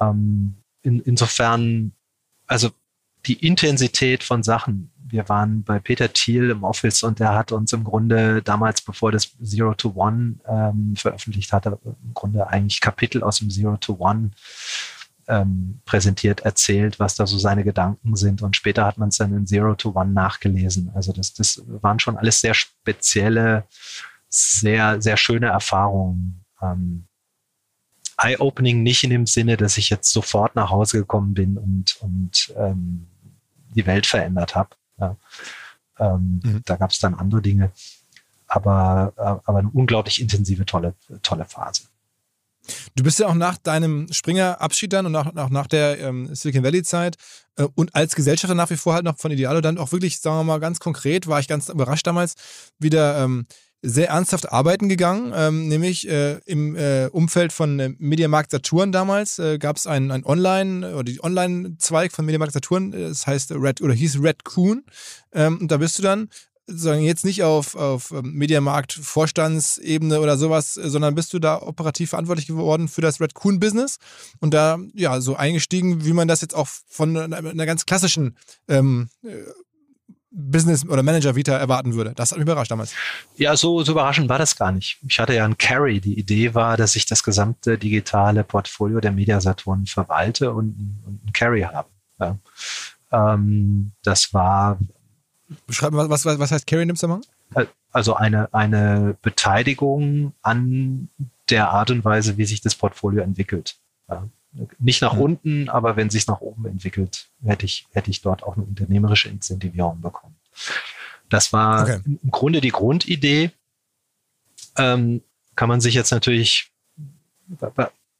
Ähm, in, insofern, also die Intensität von Sachen. Wir waren bei Peter Thiel im Office und der hat uns im Grunde damals, bevor das Zero to One ähm, veröffentlicht hatte, im Grunde eigentlich Kapitel aus dem Zero to One ähm, präsentiert, erzählt, was da so seine Gedanken sind. Und später hat man es dann in Zero to One nachgelesen. Also das, das waren schon alles sehr spezielle, sehr, sehr schöne Erfahrungen ähm, Eye-Opening nicht in dem Sinne, dass ich jetzt sofort nach Hause gekommen bin und, und ähm, die Welt verändert habe. Ja. Ähm, mhm. Da gab es dann andere Dinge, aber, aber eine unglaublich intensive, tolle, tolle Phase. Du bist ja auch nach deinem Springer-Abschied dann und auch, auch nach der ähm, Silicon Valley-Zeit äh, und als Gesellschafter nach wie vor halt noch von Idealo dann auch wirklich, sagen wir mal ganz konkret, war ich ganz überrascht damals, wieder ähm, sehr ernsthaft arbeiten gegangen, ähm, nämlich äh, im äh, Umfeld von äh, Mediamarkt Saturn damals äh, gab es ein, ein Online- oder die Online-Zweig von Mediamarkt Saturn, äh, das heißt Red oder hieß Red Coon. Ähm, und da bist du dann sagen jetzt nicht auf, auf ähm, Mediamarkt Vorstandsebene oder sowas, sondern bist du da operativ verantwortlich geworden für das Red Coon Business. Und da ja so eingestiegen, wie man das jetzt auch von einer, einer ganz klassischen ähm, äh, Business- oder Manager-Vita erwarten würde. Das hat mich überrascht damals. Ja, so, so überraschend war das gar nicht. Ich hatte ja einen Carry. Die Idee war, dass ich das gesamte digitale Portfolio der Mediasaturn verwalte und, und einen Carry habe. Ja. Ähm, das war. Beschreib mal, was, was, was heißt Carry in dem Zusammenhang? Also eine, eine Beteiligung an der Art und Weise, wie sich das Portfolio entwickelt. Ja. Nicht nach unten, aber wenn sich nach oben entwickelt, hätte ich, hätte ich dort auch eine unternehmerische Incentivierung bekommen. Das war okay. im Grunde die Grundidee. Ähm, kann man sich jetzt natürlich,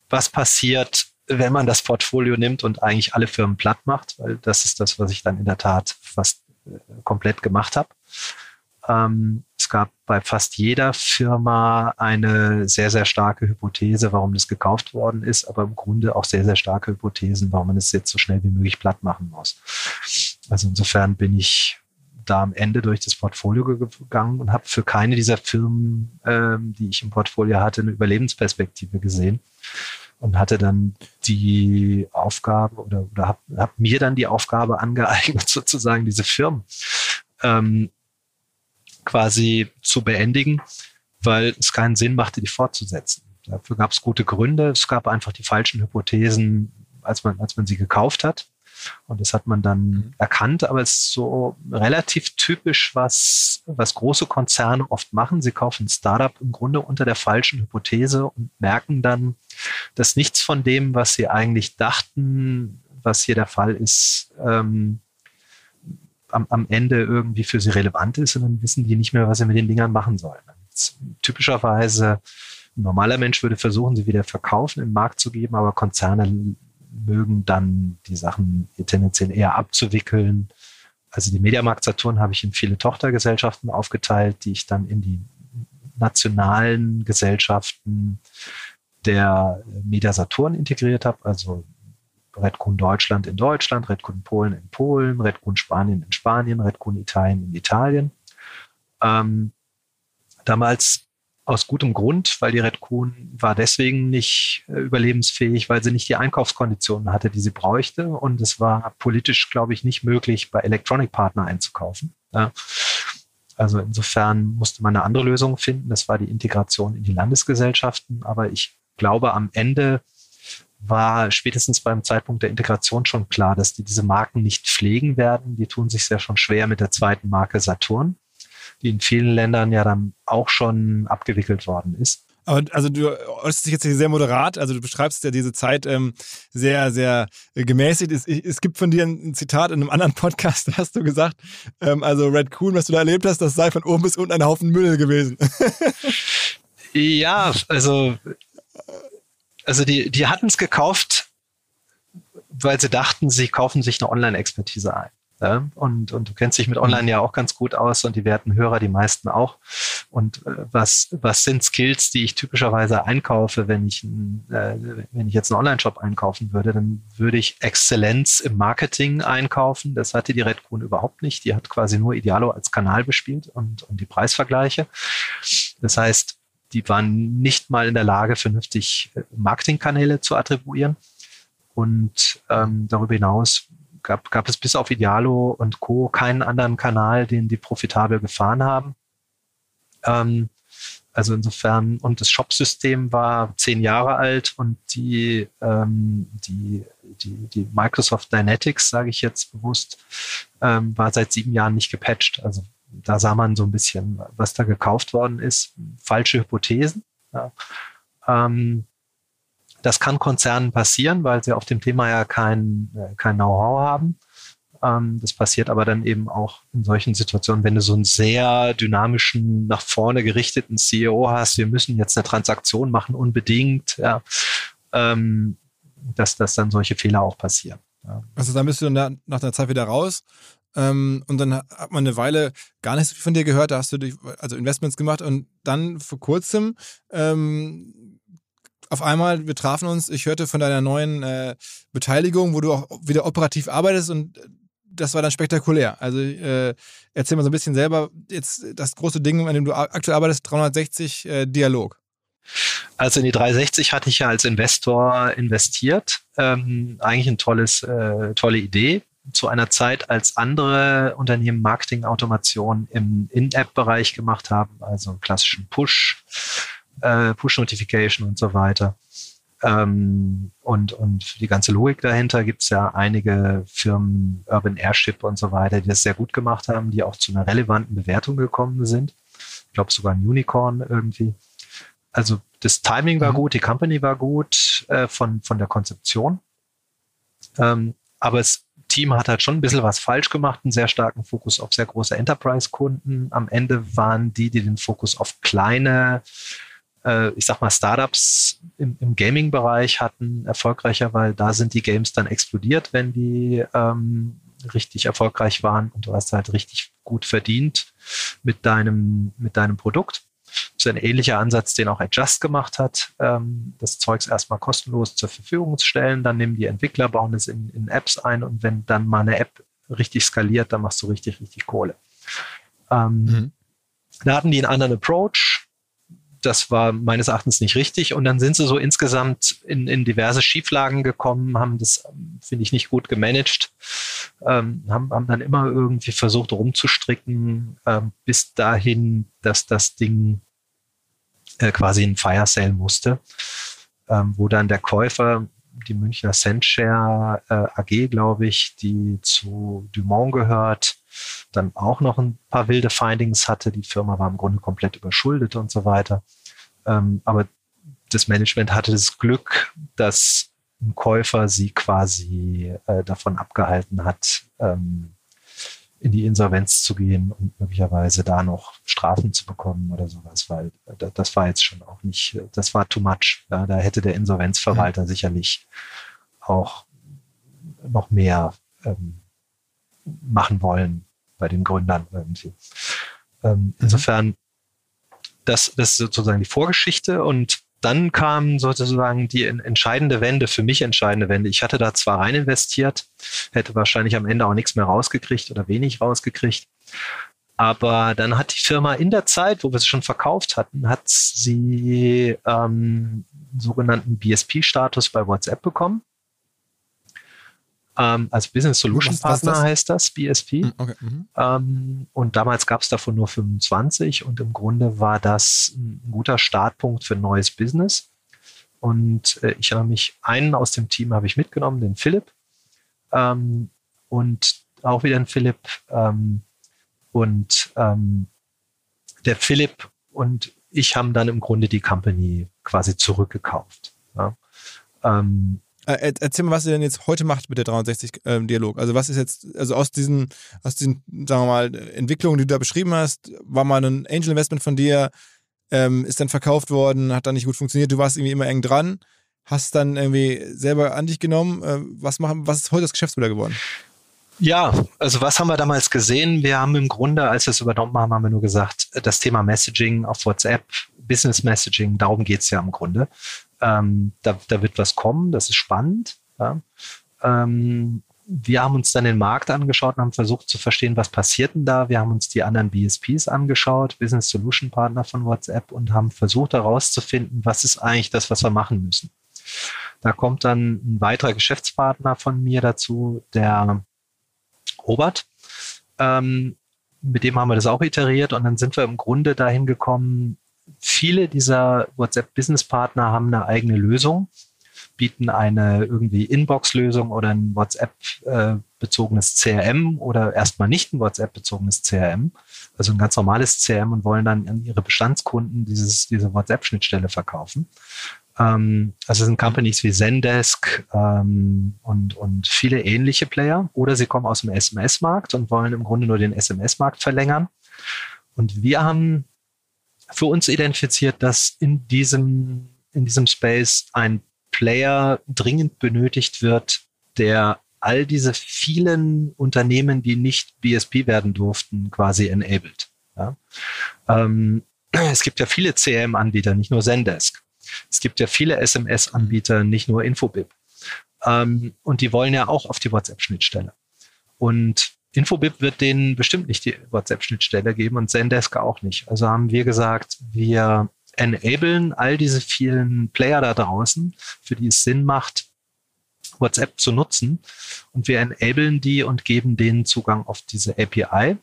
was passiert, wenn man das Portfolio nimmt und eigentlich alle Firmen platt macht, weil das ist das, was ich dann in der Tat fast äh, komplett gemacht habe. Ähm, es gab bei fast jeder Firma eine sehr, sehr starke Hypothese, warum das gekauft worden ist, aber im Grunde auch sehr, sehr starke Hypothesen, warum man es jetzt so schnell wie möglich platt machen muss. Also insofern bin ich da am Ende durch das Portfolio gegangen und habe für keine dieser Firmen, ähm, die ich im Portfolio hatte, eine Überlebensperspektive gesehen und hatte dann die Aufgabe oder, oder habe hab mir dann die Aufgabe angeeignet, sozusagen diese Firmen ähm, quasi zu beendigen, weil es keinen Sinn machte, die fortzusetzen. Dafür gab es gute Gründe. Es gab einfach die falschen Hypothesen, als man, als man sie gekauft hat. Und das hat man dann mhm. erkannt, aber es ist so relativ typisch, was, was große Konzerne oft machen. Sie kaufen ein Startup im Grunde unter der falschen Hypothese und merken dann, dass nichts von dem, was sie eigentlich dachten, was hier der Fall ist, ähm, am, am Ende irgendwie für sie relevant ist und dann wissen die nicht mehr, was sie mit den Dingern machen sollen. Typischerweise ein normaler Mensch würde versuchen, sie wieder verkaufen, im Markt zu geben, aber Konzerne mögen dann die Sachen tendenziell eher abzuwickeln. Also die Mediamarkt Saturn habe ich in viele Tochtergesellschaften aufgeteilt, die ich dann in die nationalen Gesellschaften der Media Saturn integriert habe, also Redcon Deutschland in Deutschland, Redcon Polen in Polen, Redcon Spanien in Spanien, Redcon Italien in Italien. Ähm, damals aus gutem Grund, weil die Redcon war deswegen nicht äh, überlebensfähig, weil sie nicht die Einkaufskonditionen hatte, die sie bräuchte. Und es war politisch, glaube ich, nicht möglich, bei Electronic Partner einzukaufen. Ja. Also insofern musste man eine andere Lösung finden. Das war die Integration in die Landesgesellschaften. Aber ich glaube, am Ende war spätestens beim Zeitpunkt der Integration schon klar, dass die diese Marken nicht pflegen werden. Die tun sich sehr schon schwer mit der zweiten Marke Saturn, die in vielen Ländern ja dann auch schon abgewickelt worden ist. Aber also du äußerst dich jetzt hier sehr moderat, also du beschreibst ja diese Zeit ähm, sehr, sehr gemäßigt. Es, es, gibt von dir ein Zitat in einem anderen Podcast, da hast du gesagt, ähm, also Red Coon, was du da erlebt hast, das sei von oben bis unten ein Haufen Müll gewesen. ja, also also die, die hatten es gekauft, weil sie dachten, sie kaufen sich eine Online-Expertise ein. Ja? Und, und du kennst dich mit mhm. Online ja auch ganz gut aus und die werten Hörer, die meisten auch. Und äh, was, was sind Skills, die ich typischerweise einkaufe, wenn ich, äh, wenn ich jetzt einen Online-Shop einkaufen würde, dann würde ich Exzellenz im Marketing einkaufen. Das hatte die Red Kuhn überhaupt nicht. Die hat quasi nur Idealo als Kanal bespielt und, und die Preisvergleiche. Das heißt, die waren nicht mal in der Lage, vernünftig äh, Marketingkanäle zu attribuieren. Und ähm, darüber hinaus gab, gab es bis auf Idealo und Co. keinen anderen Kanal, den die profitabel gefahren haben. Ähm, also insofern, und das Shop-System war zehn Jahre alt und die, ähm, die, die, die Microsoft Dynetics, sage ich jetzt bewusst, ähm, war seit sieben Jahren nicht gepatcht. Also da sah man so ein bisschen, was da gekauft worden ist. Falsche Hypothesen. Ja. Ähm, das kann Konzernen passieren, weil sie auf dem Thema ja kein, äh, kein Know-how haben. Ähm, das passiert aber dann eben auch in solchen Situationen, wenn du so einen sehr dynamischen, nach vorne gerichteten CEO hast, wir müssen jetzt eine Transaktion machen, unbedingt, ja, ähm, dass, dass dann solche Fehler auch passieren. Ja. Also bist du dann nach einer Zeit wieder raus ähm, und dann hat man eine Weile gar nichts von dir gehört, da hast du dich, also Investments gemacht und dann vor kurzem ähm, auf einmal, wir trafen uns, ich hörte von deiner neuen äh, Beteiligung, wo du auch wieder operativ arbeitest und das war dann spektakulär. Also äh, erzähl mal so ein bisschen selber jetzt das große Ding, an dem du aktuell arbeitest, 360 äh, Dialog. Also in die 360 hatte ich ja als Investor investiert. Ähm, eigentlich eine tolles, äh, tolle Idee zu einer Zeit, als andere Unternehmen Marketing-Automation im In-App-Bereich gemacht haben, also klassischen Push, äh, Push-Notification und so weiter. Ähm, und, und die ganze Logik dahinter gibt es ja einige Firmen, Urban Airship und so weiter, die das sehr gut gemacht haben, die auch zu einer relevanten Bewertung gekommen sind. Ich glaube sogar ein Unicorn irgendwie. Also das Timing war mhm. gut, die Company war gut äh, von, von der Konzeption. Ähm, aber das Team hat halt schon ein bisschen was falsch gemacht, einen sehr starken Fokus auf sehr große Enterprise-Kunden. Am Ende waren die, die den Fokus auf kleine äh, ich sag mal, Startups im, im Gaming-Bereich hatten erfolgreicher, weil da sind die Games dann explodiert, wenn die ähm, richtig erfolgreich waren und du hast halt richtig gut verdient mit deinem, mit deinem Produkt. Das ist ein ähnlicher Ansatz, den auch Adjust gemacht hat, ähm, das Zeugs erstmal kostenlos zur Verfügung zu stellen. Dann nehmen die Entwickler, bauen es in, in Apps ein und wenn dann mal eine App richtig skaliert, dann machst du richtig, richtig Kohle. Ähm, mhm. Da hatten die einen anderen Approach, das war meines Erachtens nicht richtig. Und dann sind sie so insgesamt in, in diverse Schieflagen gekommen, haben das, finde ich, nicht gut gemanagt, ähm, haben, haben dann immer irgendwie versucht rumzustricken, ähm, bis dahin, dass das Ding äh, quasi in Fire Sale musste, ähm, wo dann der Käufer die Münchner Centshare äh, AG, glaube ich, die zu Dumont gehört, dann auch noch ein paar wilde Findings hatte. Die Firma war im Grunde komplett überschuldet und so weiter. Ähm, aber das Management hatte das Glück, dass ein Käufer sie quasi äh, davon abgehalten hat, ähm, in die Insolvenz zu gehen und möglicherweise da noch Strafen zu bekommen oder sowas, weil äh, das war jetzt schon auch nicht, das war too much. Ja, da hätte der Insolvenzverwalter mhm. sicherlich auch noch mehr ähm, machen wollen bei den Gründern irgendwie. Ähm, mhm. Insofern, das, das ist sozusagen die Vorgeschichte und dann kam sozusagen die entscheidende Wende, für mich entscheidende Wende. Ich hatte da zwar rein investiert, hätte wahrscheinlich am Ende auch nichts mehr rausgekriegt oder wenig rausgekriegt. Aber dann hat die Firma in der Zeit, wo wir es schon verkauft hatten, hat sie ähm, sogenannten BSP-Status bei WhatsApp bekommen. Ähm, als Business Solution Partner heißt das, BSP. Hm, okay. Mhm. Ähm, und damals gab es davon nur 25 und im Grunde war das ein guter Startpunkt für ein neues Business. Und äh, ich habe mich, einen aus dem Team habe ich mitgenommen, den Philipp. Ähm, und auch wieder ein Philipp. Ähm, und ähm, der Philipp und ich haben dann im Grunde die Company quasi zurückgekauft. Ja. Ähm, äh, erzähl mal, was ihr denn jetzt heute macht mit der 360-Dialog. Ähm, also was ist jetzt, also aus diesen, aus diesen, sagen wir mal, Entwicklungen, die du da beschrieben hast, war mal ein Angel-Investment von dir, ähm, ist dann verkauft worden, hat dann nicht gut funktioniert, du warst irgendwie immer eng dran, hast dann irgendwie selber an dich genommen. Äh, was, machen, was ist heute das Geschäftsmodell geworden? Ja, also was haben wir damals gesehen? Wir haben im Grunde, als wir es übernommen haben, haben wir nur gesagt, das Thema Messaging auf WhatsApp, Business Messaging, darum geht es ja im Grunde. Ähm, da, da wird was kommen, das ist spannend. Ja. Ähm, wir haben uns dann den Markt angeschaut und haben versucht zu verstehen, was passiert denn da. Wir haben uns die anderen BSPs angeschaut, Business Solution Partner von WhatsApp und haben versucht herauszufinden, was ist eigentlich das, was wir machen müssen. Da kommt dann ein weiterer Geschäftspartner von mir dazu, der Robert. Ähm, mit dem haben wir das auch iteriert und dann sind wir im Grunde dahin gekommen, viele dieser WhatsApp-Business-Partner haben eine eigene Lösung, bieten eine irgendwie Inbox-Lösung oder ein WhatsApp-bezogenes CRM oder erstmal nicht ein WhatsApp-bezogenes CRM, also ein ganz normales CRM und wollen dann an ihre Bestandskunden dieses, diese WhatsApp-Schnittstelle verkaufen. Ähm, also es sind Companies wie Zendesk ähm, und, und viele ähnliche Player. Oder sie kommen aus dem SMS-Markt und wollen im Grunde nur den SMS-Markt verlängern. Und wir haben für uns identifiziert, dass in diesem, in diesem Space ein Player dringend benötigt wird, der all diese vielen Unternehmen, die nicht BSP werden durften, quasi enabled. Ja? Ähm, es gibt ja viele CRM-Anbieter, nicht nur Zendesk. Es gibt ja viele SMS-Anbieter, nicht nur Infobip. Ähm, und die wollen ja auch auf die WhatsApp-Schnittstelle. Und Infobip wird denen bestimmt nicht die WhatsApp-Schnittstelle geben und Zendesk auch nicht. Also haben wir gesagt, wir enablen all diese vielen Player da draußen, für die es Sinn macht, WhatsApp zu nutzen. Und wir enablen die und geben denen Zugang auf diese API,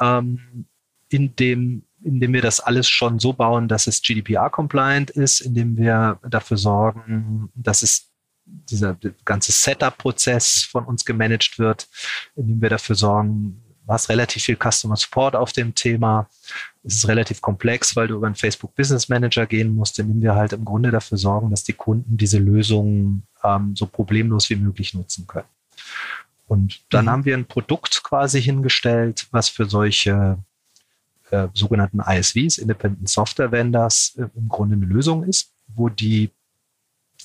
ähm, in dem indem wir das alles schon so bauen, dass es GDPR-compliant ist, indem wir dafür sorgen, dass es dieser ganze Setup-Prozess von uns gemanagt wird, indem wir dafür sorgen, du hast relativ viel Customer Support auf dem Thema. Es ist relativ komplex, weil du über einen Facebook Business Manager gehen musst, indem wir halt im Grunde dafür sorgen, dass die Kunden diese Lösungen ähm, so problemlos wie möglich nutzen können. Und dann mhm. haben wir ein Produkt quasi hingestellt, was für solche äh, sogenannten ISVs, Independent Software Vendors, äh, im Grunde eine Lösung ist, wo die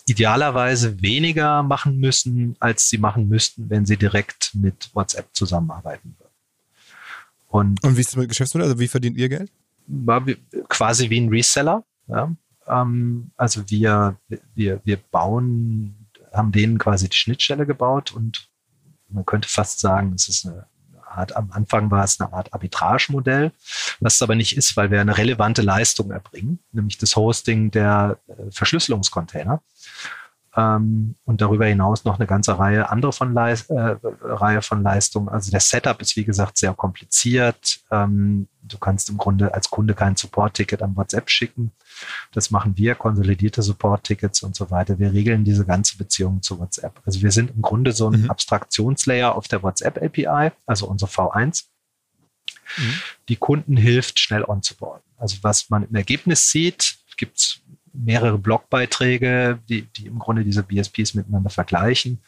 idealerweise weniger machen müssen, als sie machen müssten, wenn sie direkt mit WhatsApp zusammenarbeiten würden. Und, Und wie ist das mit Geschäftsmodell? Also wie verdient ihr Geld? War quasi wie ein Reseller. Ja? Ähm, also wir, wir, wir bauen, haben denen quasi die Schnittstelle gebaut und man könnte fast sagen, es ist eine Art, am Anfang war es eine Art Arbitragemodell, was es aber nicht ist, weil wir eine relevante Leistung erbringen, nämlich das Hosting der äh, Verschlüsselungscontainer. Ähm, und darüber hinaus noch eine ganze Reihe andere von Leis äh, Reihe von Leistungen. Also der Setup ist wie gesagt sehr kompliziert. Ähm, du kannst im Grunde als Kunde kein Support-Ticket an WhatsApp schicken. Das machen wir, konsolidierte Support-Tickets und so weiter. Wir regeln diese ganze Beziehung zu WhatsApp. Also wir sind im Grunde so ein mhm. Abstraktionslayer auf der WhatsApp-API, also unser V1. Mhm. Die Kunden hilft, schnell onzuboarden. Also was man im Ergebnis sieht, gibt mehrere Blogbeiträge, die, die im Grunde diese BSPs miteinander vergleichen.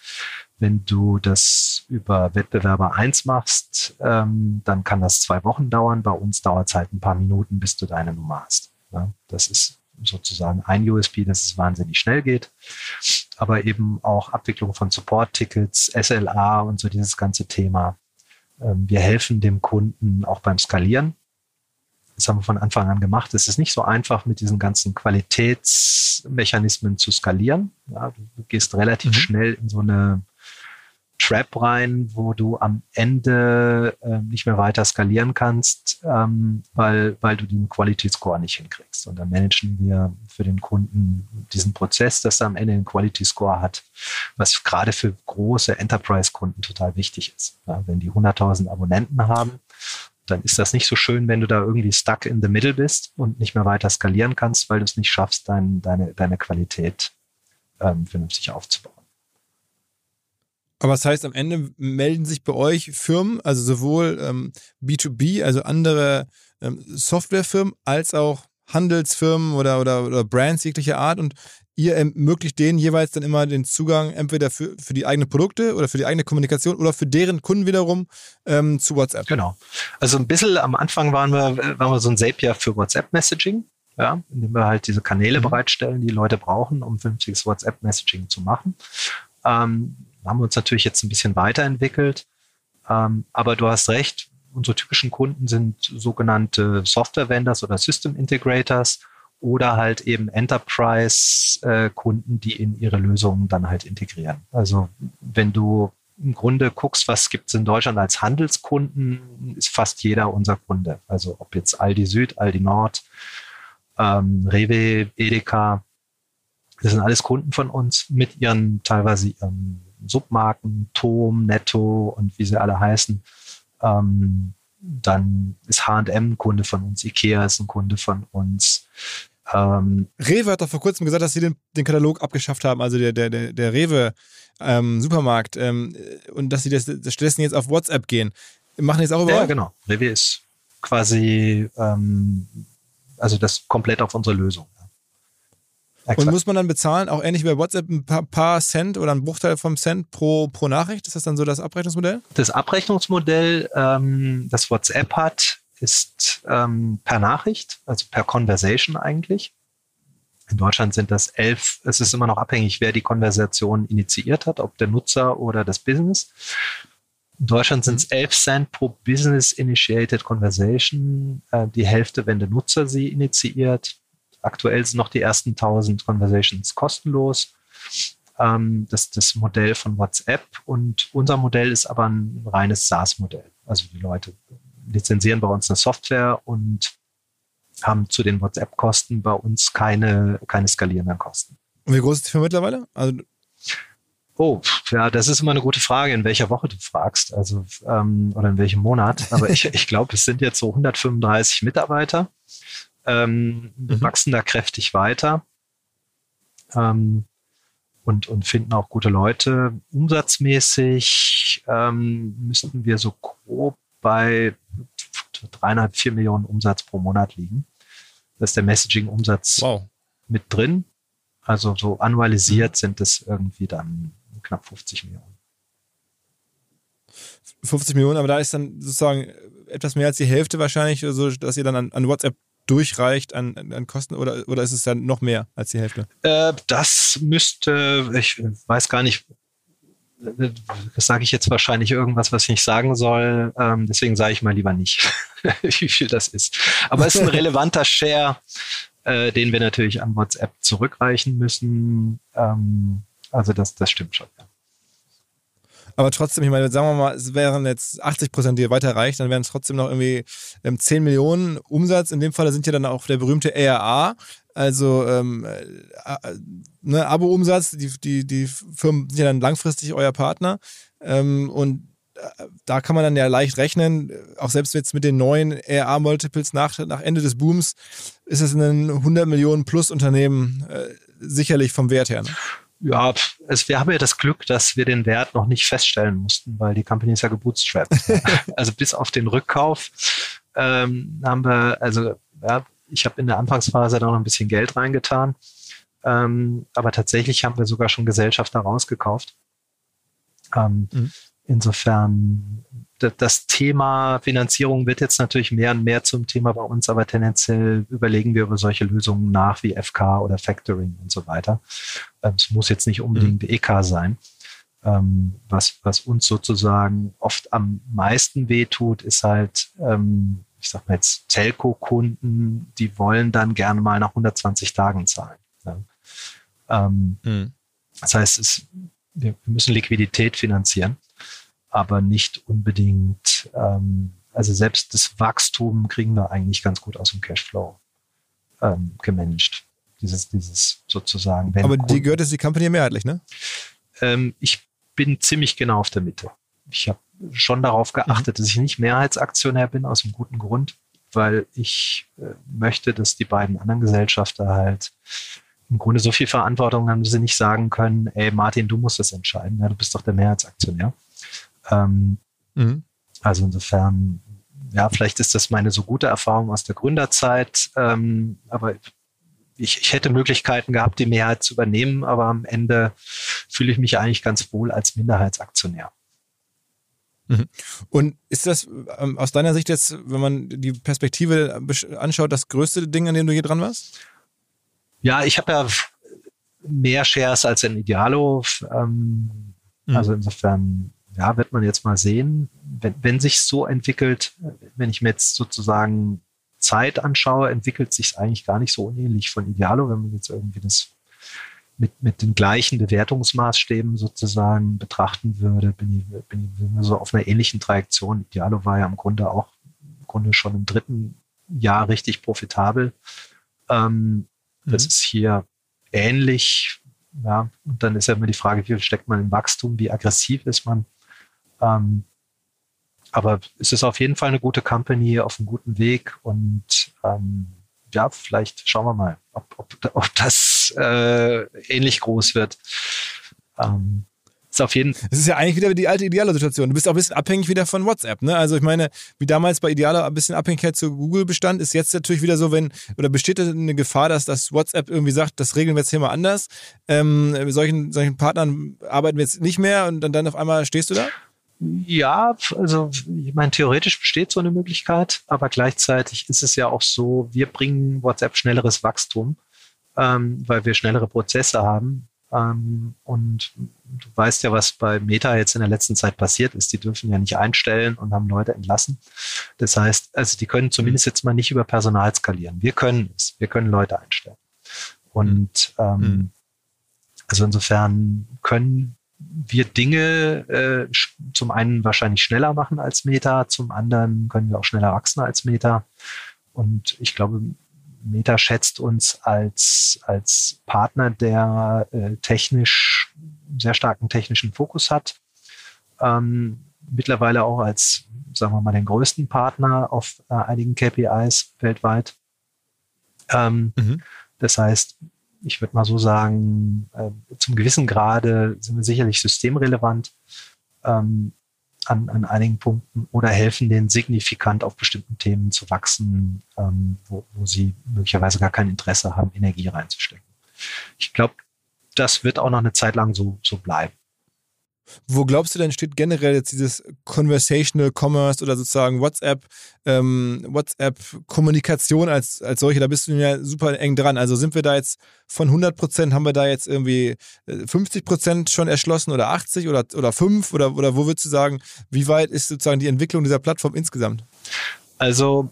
Wenn du das über Wettbewerber 1 machst, ähm, dann kann das zwei Wochen dauern. Bei uns dauert es halt ein paar Minuten, bis du deine Nummer hast. Ja, das ist sozusagen ein USP, dass es wahnsinnig schnell geht. Aber eben auch Abwicklung von Support-Tickets, SLA und so dieses ganze Thema. Ähm, wir helfen dem Kunden auch beim Skalieren. Das haben wir von Anfang an gemacht. Es ist nicht so einfach, mit diesen ganzen Qualitätsmechanismen zu skalieren. Ja, du gehst relativ mhm. schnell in so eine Trap rein, wo du am Ende äh, nicht mehr weiter skalieren kannst, ähm, weil, weil du den Quality Score nicht hinkriegst. Und dann managen wir für den Kunden diesen Prozess, dass er am Ende einen Quality Score hat, was gerade für große Enterprise-Kunden total wichtig ist. Ja, wenn die 100.000 Abonnenten haben, dann ist das nicht so schön, wenn du da irgendwie stuck in the middle bist und nicht mehr weiter skalieren kannst, weil du es nicht schaffst, dein, deine, deine Qualität ähm, vernünftig aufzubauen. Aber das heißt, am Ende melden sich bei euch Firmen, also sowohl ähm, B2B, also andere ähm, Softwarefirmen, als auch Handelsfirmen oder, oder, oder Brands jeglicher Art und ihr ermöglicht denen jeweils dann immer den Zugang entweder für, für die eigenen Produkte oder für die eigene Kommunikation oder für deren Kunden wiederum ähm, zu WhatsApp. Genau. Also ein bisschen am Anfang waren wir, waren wir so ein Zapier für WhatsApp-Messaging, ja, indem wir halt diese Kanäle mhm. bereitstellen, die Leute brauchen, um vernünftiges WhatsApp-Messaging zu machen. Ähm, haben wir uns natürlich jetzt ein bisschen weiterentwickelt. Ähm, aber du hast recht, unsere typischen Kunden sind sogenannte Software-Vendors oder System Integrators oder halt eben Enterprise-Kunden, die in ihre Lösungen dann halt integrieren. Also wenn du im Grunde guckst, was gibt es in Deutschland als Handelskunden, ist fast jeder unser Kunde. Also ob jetzt Aldi Süd, Aldi Nord, ähm, Rewe, Edeka, das sind alles Kunden von uns mit ihren teilweise ihren Submarken, Tom, Netto und wie sie alle heißen. Ähm, dann ist H&M ein Kunde von uns, Ikea ist ein Kunde von uns. Ähm, Rewe hat doch vor kurzem gesagt, dass sie den, den Katalog abgeschafft haben, also der, der, der, der Rewe ähm, Supermarkt ähm, und dass sie das, das stattdessen jetzt auf WhatsApp gehen. Machen jetzt auch über Ja, genau. Rewe ist quasi ähm, also das komplett auf unsere Lösung. Und muss man dann bezahlen, auch ähnlich wie bei WhatsApp, ein paar, paar, Cent oder ein Bruchteil vom Cent pro, pro Nachricht? Ist das dann so das Abrechnungsmodell? Das Abrechnungsmodell, ähm, das WhatsApp hat, ist ähm, per Nachricht, also per Conversation eigentlich. In Deutschland sind das elf, es ist immer noch abhängig, wer die Konversation initiiert hat, ob der Nutzer oder das Business. In Deutschland sind es 11 mhm. Cent pro Business Initiated Conversation, äh, die Hälfte, wenn der Nutzer sie initiiert. Aktuell sind noch die ersten 1000 Conversations kostenlos. Ähm, das ist das Modell von WhatsApp und unser Modell ist aber ein reines SaaS-Modell. Also die Leute lizenzieren bei uns eine Software und haben zu den WhatsApp-Kosten bei uns keine, keine skalierenden Kosten. Und wie groß ist die Firma mittlerweile? Also Oh, ja, das ist immer eine gute Frage, in welcher Woche du fragst, also ähm, oder in welchem Monat. Aber ich, ich glaube, es sind jetzt so 135 Mitarbeiter. Ähm, mhm. wachsen da kräftig weiter ähm, und, und finden auch gute Leute. Umsatzmäßig ähm, müssten wir so grob bei dreieinhalb, vier Millionen Umsatz pro Monat liegen. Das ist der Messaging-Umsatz wow. mit drin. Also so annualisiert mhm. sind es irgendwie dann knapp 50 Millionen. 50 Millionen, aber da ist dann sozusagen etwas mehr als die Hälfte wahrscheinlich, so dass ihr dann an, an WhatsApp durchreicht an, an Kosten oder, oder ist es dann noch mehr als die Hälfte? Äh, das müsste, ich weiß gar nicht, das sage ich jetzt wahrscheinlich irgendwas, was ich nicht sagen soll. Ähm, deswegen sage ich mal lieber nicht, wie viel das ist. Aber es ist ein relevanter Share, äh, den wir natürlich an WhatsApp zurückreichen müssen. Ähm, also das, das stimmt schon. Aber trotzdem, ich meine, sagen wir mal, es wären jetzt 80 Prozent, die weiter reicht, dann wären es trotzdem noch irgendwie ähm, 10 Millionen Umsatz. In dem Fall sind ja dann auch der berühmte ARA, also ähm, äh, äh, ne, Abo-Umsatz. Die, die, die Firmen sind ja dann langfristig euer Partner. Ähm, und äh, da kann man dann ja leicht rechnen, auch selbst jetzt mit den neuen ARA-Multiples nach, nach Ende des Booms, ist es ein 100 Millionen plus Unternehmen äh, sicherlich vom Wert her. Ne? Ja, es, wir haben ja das Glück, dass wir den Wert noch nicht feststellen mussten, weil die Company ist ja gebootstrapped. also bis auf den Rückkauf ähm, haben wir, also ja, ich habe in der Anfangsphase da noch ein bisschen Geld reingetan. Ähm, aber tatsächlich haben wir sogar schon Gesellschafter rausgekauft. Ähm, mhm. Insofern das Thema Finanzierung wird jetzt natürlich mehr und mehr zum Thema bei uns, aber tendenziell überlegen wir über solche Lösungen nach wie FK oder Factoring und so weiter. Ähm, es muss jetzt nicht unbedingt mhm. EK sein. Ähm, was, was uns sozusagen oft am meisten wehtut, ist halt, ähm, ich sag mal jetzt Telco-Kunden, die wollen dann gerne mal nach 120 Tagen zahlen. Mhm. Das heißt, es, wir müssen Liquidität finanzieren aber nicht unbedingt, ähm, also selbst das Wachstum kriegen wir eigentlich ganz gut aus dem Cashflow ähm, gemanagt. Dieses, dieses sozusagen. aber die gehört jetzt die Company mehrheitlich, ne? Ähm, ich bin ziemlich genau auf der Mitte. Ich habe schon darauf geachtet, mhm. dass ich nicht Mehrheitsaktionär bin, aus einem guten Grund, weil ich äh, möchte, dass die beiden anderen Gesellschafter halt im Grunde so viel Verantwortung haben, dass sie nicht sagen können, ey Martin, du musst das entscheiden, ja, du bist doch der Mehrheitsaktionär. Ähm, mhm. Also insofern, ja, vielleicht ist das meine so gute Erfahrung aus der Gründerzeit, ähm, aber ich, ich hätte Möglichkeiten gehabt, die Mehrheit zu übernehmen, aber am Ende fühle ich mich eigentlich ganz wohl als Minderheitsaktionär. Mhm. Und ist das ähm, aus deiner Sicht jetzt, wenn man die Perspektive anschaut, das größte Ding, an dem du hier dran warst? Ja, ich habe ja mehr Shares als ein Idealo. Ähm, mhm. Also insofern ja, wird man jetzt mal sehen, wenn, wenn sich so entwickelt, wenn ich mir jetzt sozusagen Zeit anschaue, entwickelt sich es eigentlich gar nicht so unähnlich von Idealo, wenn man jetzt irgendwie das mit, mit den gleichen Bewertungsmaßstäben sozusagen betrachten würde, bin ich, bin ich so auf einer ähnlichen Trajektion. Idealo war ja im Grunde auch im Grunde schon im dritten Jahr richtig profitabel. Ähm, mhm. Das ist hier ähnlich. Ja, und dann ist ja immer die Frage, wie viel steckt man im Wachstum, wie aggressiv ist man. Ähm, aber es ist auf jeden Fall eine gute Company auf einem guten Weg und ähm, ja, vielleicht schauen wir mal, ob, ob, ob das äh, ähnlich groß wird. Ähm, ist auf jeden Es ist ja eigentlich wieder die alte ideale Situation. Du bist auch ein bisschen abhängig wieder von WhatsApp, ne? Also ich meine, wie damals bei Idealer ein bisschen Abhängigkeit zu Google bestand, ist jetzt natürlich wieder so, wenn, oder besteht eine Gefahr, dass das WhatsApp irgendwie sagt, das regeln wir jetzt hier mal anders. Ähm, mit solchen, solchen Partnern arbeiten wir jetzt nicht mehr und dann, dann auf einmal stehst du da? Ja, also ich meine, theoretisch besteht so eine Möglichkeit, aber gleichzeitig ist es ja auch so, wir bringen WhatsApp schnelleres Wachstum, ähm, weil wir schnellere Prozesse haben. Ähm, und du weißt ja, was bei Meta jetzt in der letzten Zeit passiert ist. Die dürfen ja nicht einstellen und haben Leute entlassen. Das heißt, also die können zumindest jetzt mal nicht über Personal skalieren. Wir können es. Wir können Leute einstellen. Und ähm, mhm. also insofern können wir Dinge äh, zum einen wahrscheinlich schneller machen als Meta, zum anderen können wir auch schneller wachsen als Meta. Und ich glaube, Meta schätzt uns als, als Partner, der äh, technisch, sehr starken technischen Fokus hat. Ähm, mittlerweile auch als, sagen wir mal, den größten Partner auf äh, einigen KPIs weltweit. Ähm, mhm. Das heißt, ich würde mal so sagen, äh, zum gewissen Grade sind wir sicherlich systemrelevant ähm, an, an einigen Punkten oder helfen denen signifikant auf bestimmten Themen zu wachsen, ähm, wo, wo sie möglicherweise gar kein Interesse haben, Energie reinzustecken. Ich glaube, das wird auch noch eine Zeit lang so, so bleiben. Wo glaubst du denn steht generell jetzt dieses Conversational Commerce oder sozusagen WhatsApp, ähm, WhatsApp-Kommunikation als, als solche? Da bist du ja super eng dran. Also sind wir da jetzt von 100 Prozent, haben wir da jetzt irgendwie 50 äh, Prozent schon erschlossen oder 80 oder, oder 5 oder, oder wo würdest du sagen, wie weit ist sozusagen die Entwicklung dieser Plattform insgesamt? Also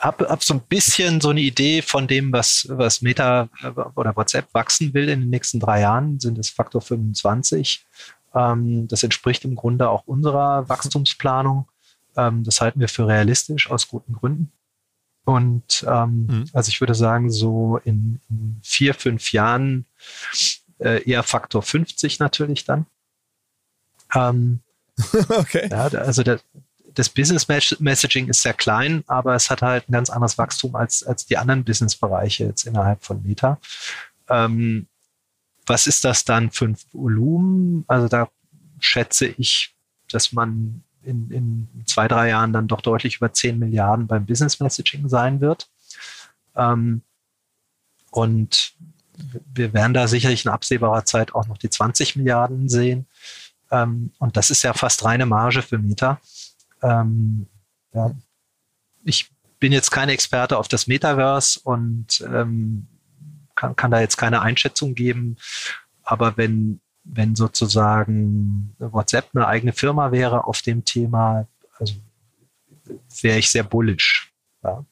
habe hab so ein bisschen so eine Idee von dem, was, was Meta äh, oder WhatsApp wachsen will in den nächsten drei Jahren, sind es Faktor 25. Ähm, das entspricht im Grunde auch unserer Wachstumsplanung. Ähm, das halten wir für realistisch aus guten Gründen. Und ähm, mhm. also ich würde sagen, so in, in vier, fünf Jahren äh, eher Faktor 50 natürlich dann. Ähm, okay. Ja, also der, das Business Messaging ist sehr klein, aber es hat halt ein ganz anderes Wachstum als, als die anderen Businessbereiche jetzt innerhalb von Meta. Ähm, was ist das dann für ein Volumen? Also da schätze ich, dass man in, in zwei, drei Jahren dann doch deutlich über 10 Milliarden beim Business Messaging sein wird. Ähm, und wir werden da sicherlich in absehbarer Zeit auch noch die 20 Milliarden sehen. Ähm, und das ist ja fast reine Marge für Meta. Ähm, ja, ich bin jetzt kein Experte auf das Metaverse und ähm, kann, kann da jetzt keine Einschätzung geben. Aber wenn, wenn sozusagen WhatsApp eine eigene Firma wäre auf dem Thema, also wäre ich sehr bullish. Ja.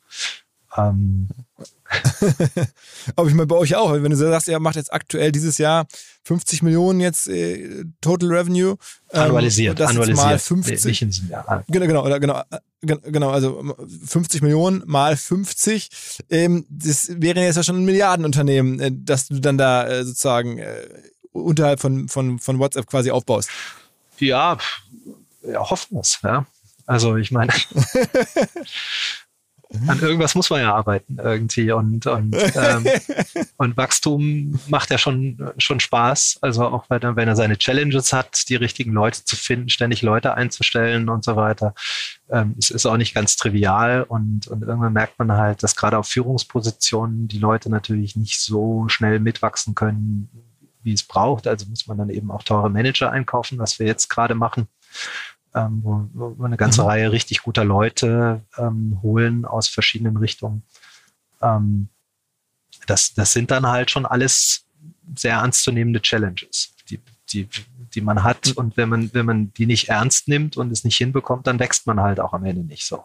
Ähm, Aber ich meine, bei euch auch. Wenn du sagst, ihr macht jetzt aktuell dieses Jahr 50 Millionen jetzt äh, Total Revenue. Ähm, annualisiert. Das annualisiert. Mal 50. Nicht in diesem Jahr. Genau, genau, genau, äh, genau, also 50 Millionen mal 50. Ähm, das wäre jetzt ja schon ein Milliardenunternehmen, äh, dass du dann da äh, sozusagen äh, unterhalb von, von, von WhatsApp quasi aufbaust. Ja, ja hoffen wir es, ja. Also ich meine, an irgendwas muss man ja arbeiten irgendwie und und, ähm, und Wachstum macht ja schon schon Spaß. Also auch wenn er, wenn er seine Challenges hat, die richtigen Leute zu finden, ständig Leute einzustellen und so weiter. Ähm, es ist auch nicht ganz trivial und und irgendwann merkt man halt, dass gerade auf Führungspositionen die Leute natürlich nicht so schnell mitwachsen können, wie es braucht. Also muss man dann eben auch teure Manager einkaufen, was wir jetzt gerade machen ähm, wo, wo wir eine ganze mhm. Reihe richtig guter Leute ähm, holen aus verschiedenen Richtungen. Ähm, das, das sind dann halt schon alles sehr ernstzunehmende Challenges, die, die, die man hat. Mhm. Und wenn man, wenn man die nicht ernst nimmt und es nicht hinbekommt, dann wächst man halt auch am Ende nicht so.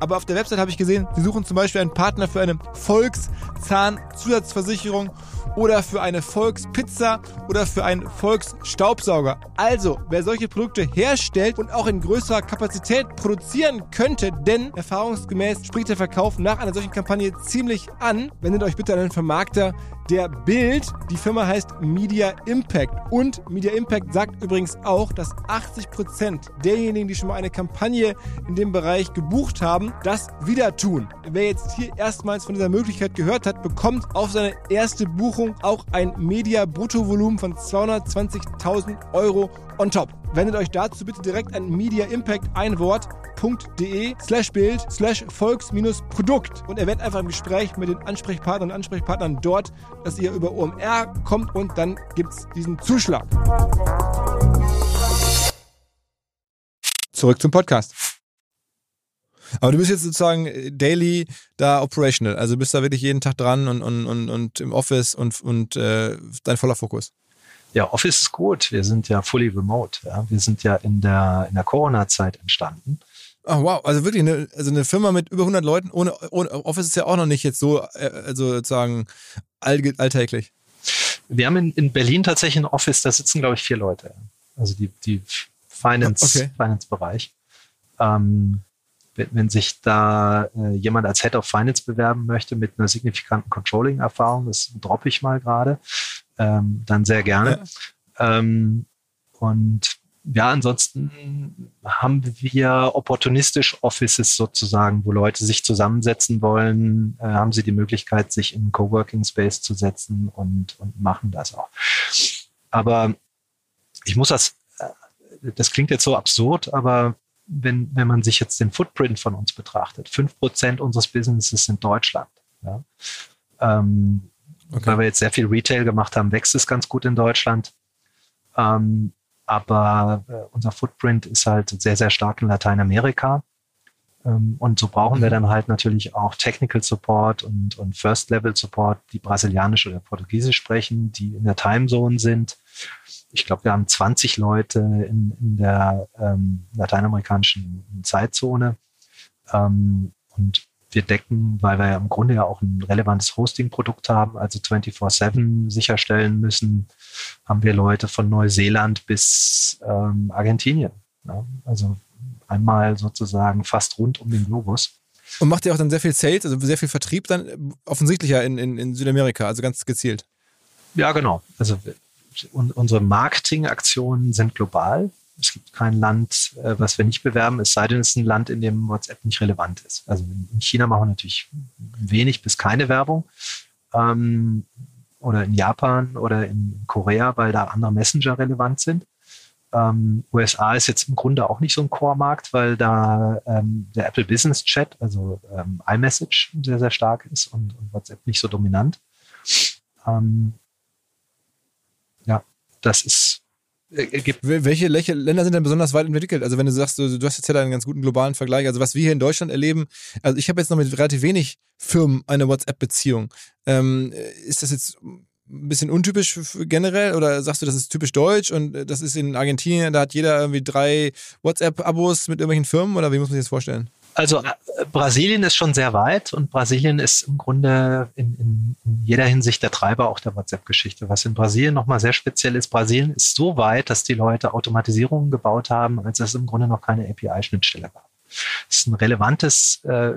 aber auf der Website habe ich gesehen, sie suchen zum Beispiel einen Partner für eine Volkszahnzusatzversicherung oder für eine Volkspizza oder für einen Volksstaubsauger. Also, wer solche Produkte herstellt und auch in größerer Kapazität produzieren könnte, denn erfahrungsgemäß spricht der Verkauf nach einer solchen Kampagne ziemlich an, wendet euch bitte an den Vermarkter der Bild. Die Firma heißt Media Impact. Und Media Impact sagt übrigens auch, dass 80% derjenigen, die schon mal eine Kampagne in dem Bereich gebucht haben, das wieder tun. Wer jetzt hier erstmals von dieser Möglichkeit gehört hat, bekommt auf seine erste Buchung auch ein Media-Bruttovolumen von 220.000 Euro on top. Wendet euch dazu bitte direkt an Media Impact ein Wort www.volks-produkt.de slash Bild slash Volks-Produkt und erwähnt einfach im Gespräch mit den Ansprechpartnern und Ansprechpartnern dort, dass ihr über OMR kommt und dann gibt es diesen Zuschlag. Zurück zum Podcast. Aber du bist jetzt sozusagen daily da operational, also bist da wirklich jeden Tag dran und, und, und, und im Office und, und äh, dein voller Fokus. Ja, Office ist gut. Wir sind ja fully remote. Ja. Wir sind ja in der, in der Corona-Zeit entstanden. Oh, wow, also wirklich eine, also eine Firma mit über 100 Leuten ohne, ohne Office ist ja auch noch nicht jetzt so, äh, also sozusagen all, alltäglich. Wir haben in, in Berlin tatsächlich ein Office, da sitzen, glaube ich, vier Leute. Also die, die Finance, okay. Finance-Bereich. Ähm, wenn, wenn, sich da äh, jemand als Head of Finance bewerben möchte mit einer signifikanten Controlling-Erfahrung, das droppe ich mal gerade, ähm, dann sehr gerne. Ja. Ähm, und ja, ansonsten haben wir opportunistisch Offices sozusagen, wo Leute sich zusammensetzen wollen, äh, haben sie die Möglichkeit, sich in Coworking Space zu setzen und, und machen das auch. Aber ich muss das, äh, das klingt jetzt so absurd, aber wenn, wenn man sich jetzt den Footprint von uns betrachtet, fünf Prozent unseres Businesses sind Deutschland. Ja. Ähm, okay. Weil wir jetzt sehr viel Retail gemacht haben, wächst es ganz gut in Deutschland. Ähm, aber äh, unser Footprint ist halt sehr, sehr stark in Lateinamerika. Ähm, und so brauchen wir mhm. dann halt natürlich auch Technical Support und, und First Level Support, die Brasilianisch oder Portugiesisch sprechen, die in der Timezone sind. Ich glaube, wir haben 20 Leute in, in der ähm, lateinamerikanischen Zeitzone. Ähm, und wir decken, weil wir ja im Grunde ja auch ein relevantes Hosting-Produkt haben, also 24-7 sicherstellen müssen, haben wir Leute von Neuseeland bis ähm, Argentinien. Ja? Also einmal sozusagen fast rund um den Globus. Und macht ihr auch dann sehr viel Sales, also sehr viel Vertrieb dann offensichtlicher in, in, in Südamerika, also ganz gezielt? Ja, genau. Also unsere Marketingaktionen sind global. Es gibt kein Land, äh, was wir nicht bewerben, es sei denn, es ist ein Land, in dem WhatsApp nicht relevant ist. Also in China machen wir natürlich wenig bis keine Werbung. Ähm, oder in Japan oder in Korea, weil da andere Messenger relevant sind. Ähm, USA ist jetzt im Grunde auch nicht so ein Core-Markt, weil da ähm, der Apple Business Chat, also ähm, iMessage, sehr, sehr stark ist und, und WhatsApp nicht so dominant. Ähm, ja, das ist äh, gibt. Welche Länder sind denn besonders weit entwickelt? Also wenn du sagst, du, du hast jetzt ja einen ganz guten globalen Vergleich. Also was wir hier in Deutschland erleben, also ich habe jetzt noch mit relativ wenig Firmen eine WhatsApp-Beziehung. Ähm, ist das jetzt ein bisschen untypisch generell oder sagst du, das ist typisch deutsch und äh, das ist in Argentinien, da hat jeder irgendwie drei WhatsApp-Abos mit irgendwelchen Firmen oder wie muss man sich das vorstellen? Also äh, Brasilien ist schon sehr weit und Brasilien ist im Grunde in, in, in jeder Hinsicht der Treiber auch der WhatsApp-Geschichte. Was in Brasilien nochmal sehr speziell ist, Brasilien ist so weit, dass die Leute Automatisierungen gebaut haben, als es im Grunde noch keine API-Schnittstelle gab. Das ist ein relevantes, äh,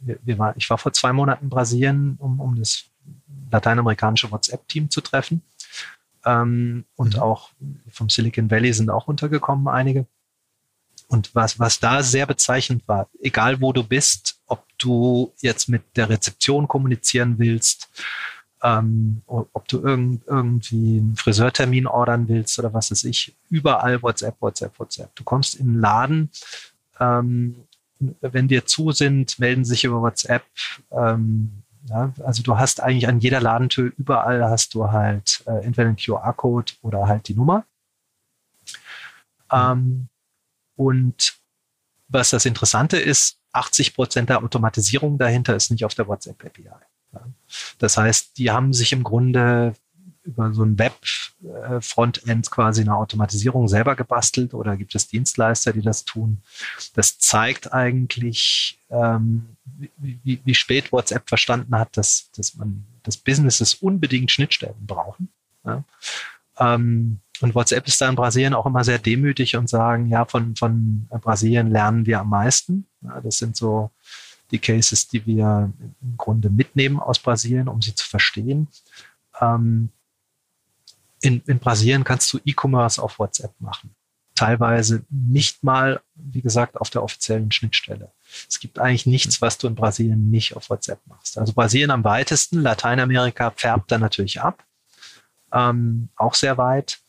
wir war, ich war vor zwei Monaten in Brasilien, um, um das lateinamerikanische WhatsApp-Team zu treffen. Ähm, und mhm. auch vom Silicon Valley sind auch untergekommen einige. Und was, was da sehr bezeichnend war, egal wo du bist, ob du jetzt mit der Rezeption kommunizieren willst, ähm, ob du irgend, irgendwie einen Friseurtermin ordern willst oder was weiß ich, überall WhatsApp, WhatsApp, WhatsApp. Du kommst in den Laden, ähm, wenn dir zu sind, melden sich über WhatsApp. Ähm, ja, also du hast eigentlich an jeder Ladentür überall hast du halt äh, entweder einen QR-Code oder halt die Nummer. Mhm. Und was das Interessante ist, 80 Prozent der Automatisierung dahinter ist nicht auf der WhatsApp API. Das heißt, die haben sich im Grunde über so ein Web-Frontend quasi eine Automatisierung selber gebastelt oder gibt es Dienstleister, die das tun. Das zeigt eigentlich, ähm, wie, wie spät WhatsApp verstanden hat, dass, dass man dass Businesses unbedingt Schnittstellen brauchen. Ja. Ähm, und WhatsApp ist da in Brasilien auch immer sehr demütig und sagen, ja, von, von Brasilien lernen wir am meisten. Ja, das sind so die Cases, die wir im Grunde mitnehmen aus Brasilien, um sie zu verstehen. Ähm, in, in Brasilien kannst du E-Commerce auf WhatsApp machen. Teilweise nicht mal, wie gesagt, auf der offiziellen Schnittstelle. Es gibt eigentlich nichts, was du in Brasilien nicht auf WhatsApp machst. Also Brasilien am weitesten, Lateinamerika färbt da natürlich ab. Ähm, auch sehr weit.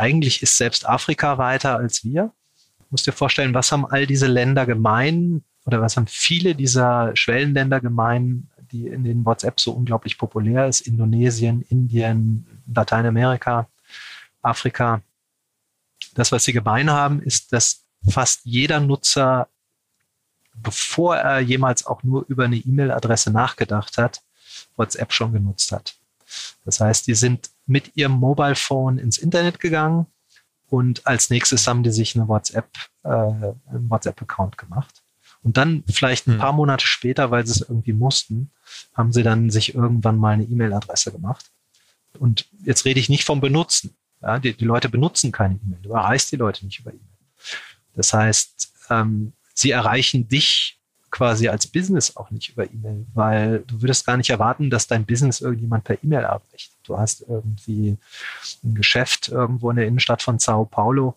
Eigentlich ist selbst Afrika weiter als wir. Du musst dir vorstellen, was haben all diese Länder gemein oder was haben viele dieser Schwellenländer gemein, die in den WhatsApp so unglaublich populär ist? Indonesien, Indien, Lateinamerika, Afrika. Das, was sie gemein haben, ist, dass fast jeder Nutzer, bevor er jemals auch nur über eine E-Mail-Adresse nachgedacht hat, WhatsApp schon genutzt hat. Das heißt, die sind mit ihrem Mobile Phone ins Internet gegangen und als nächstes haben die sich eine WhatsApp, äh, einen WhatsApp-Account gemacht. Und dann vielleicht ein hm. paar Monate später, weil sie es irgendwie mussten, haben sie dann sich irgendwann mal eine E-Mail-Adresse gemacht. Und jetzt rede ich nicht vom Benutzen. Ja, die, die Leute benutzen keine E-Mail. Du erreichst die Leute nicht über E-Mail. Das heißt, ähm, sie erreichen dich quasi als Business auch nicht über E-Mail, weil du würdest gar nicht erwarten, dass dein Business irgendjemand per E-Mail erreicht. Du hast irgendwie ein Geschäft irgendwo in der Innenstadt von Sao Paulo,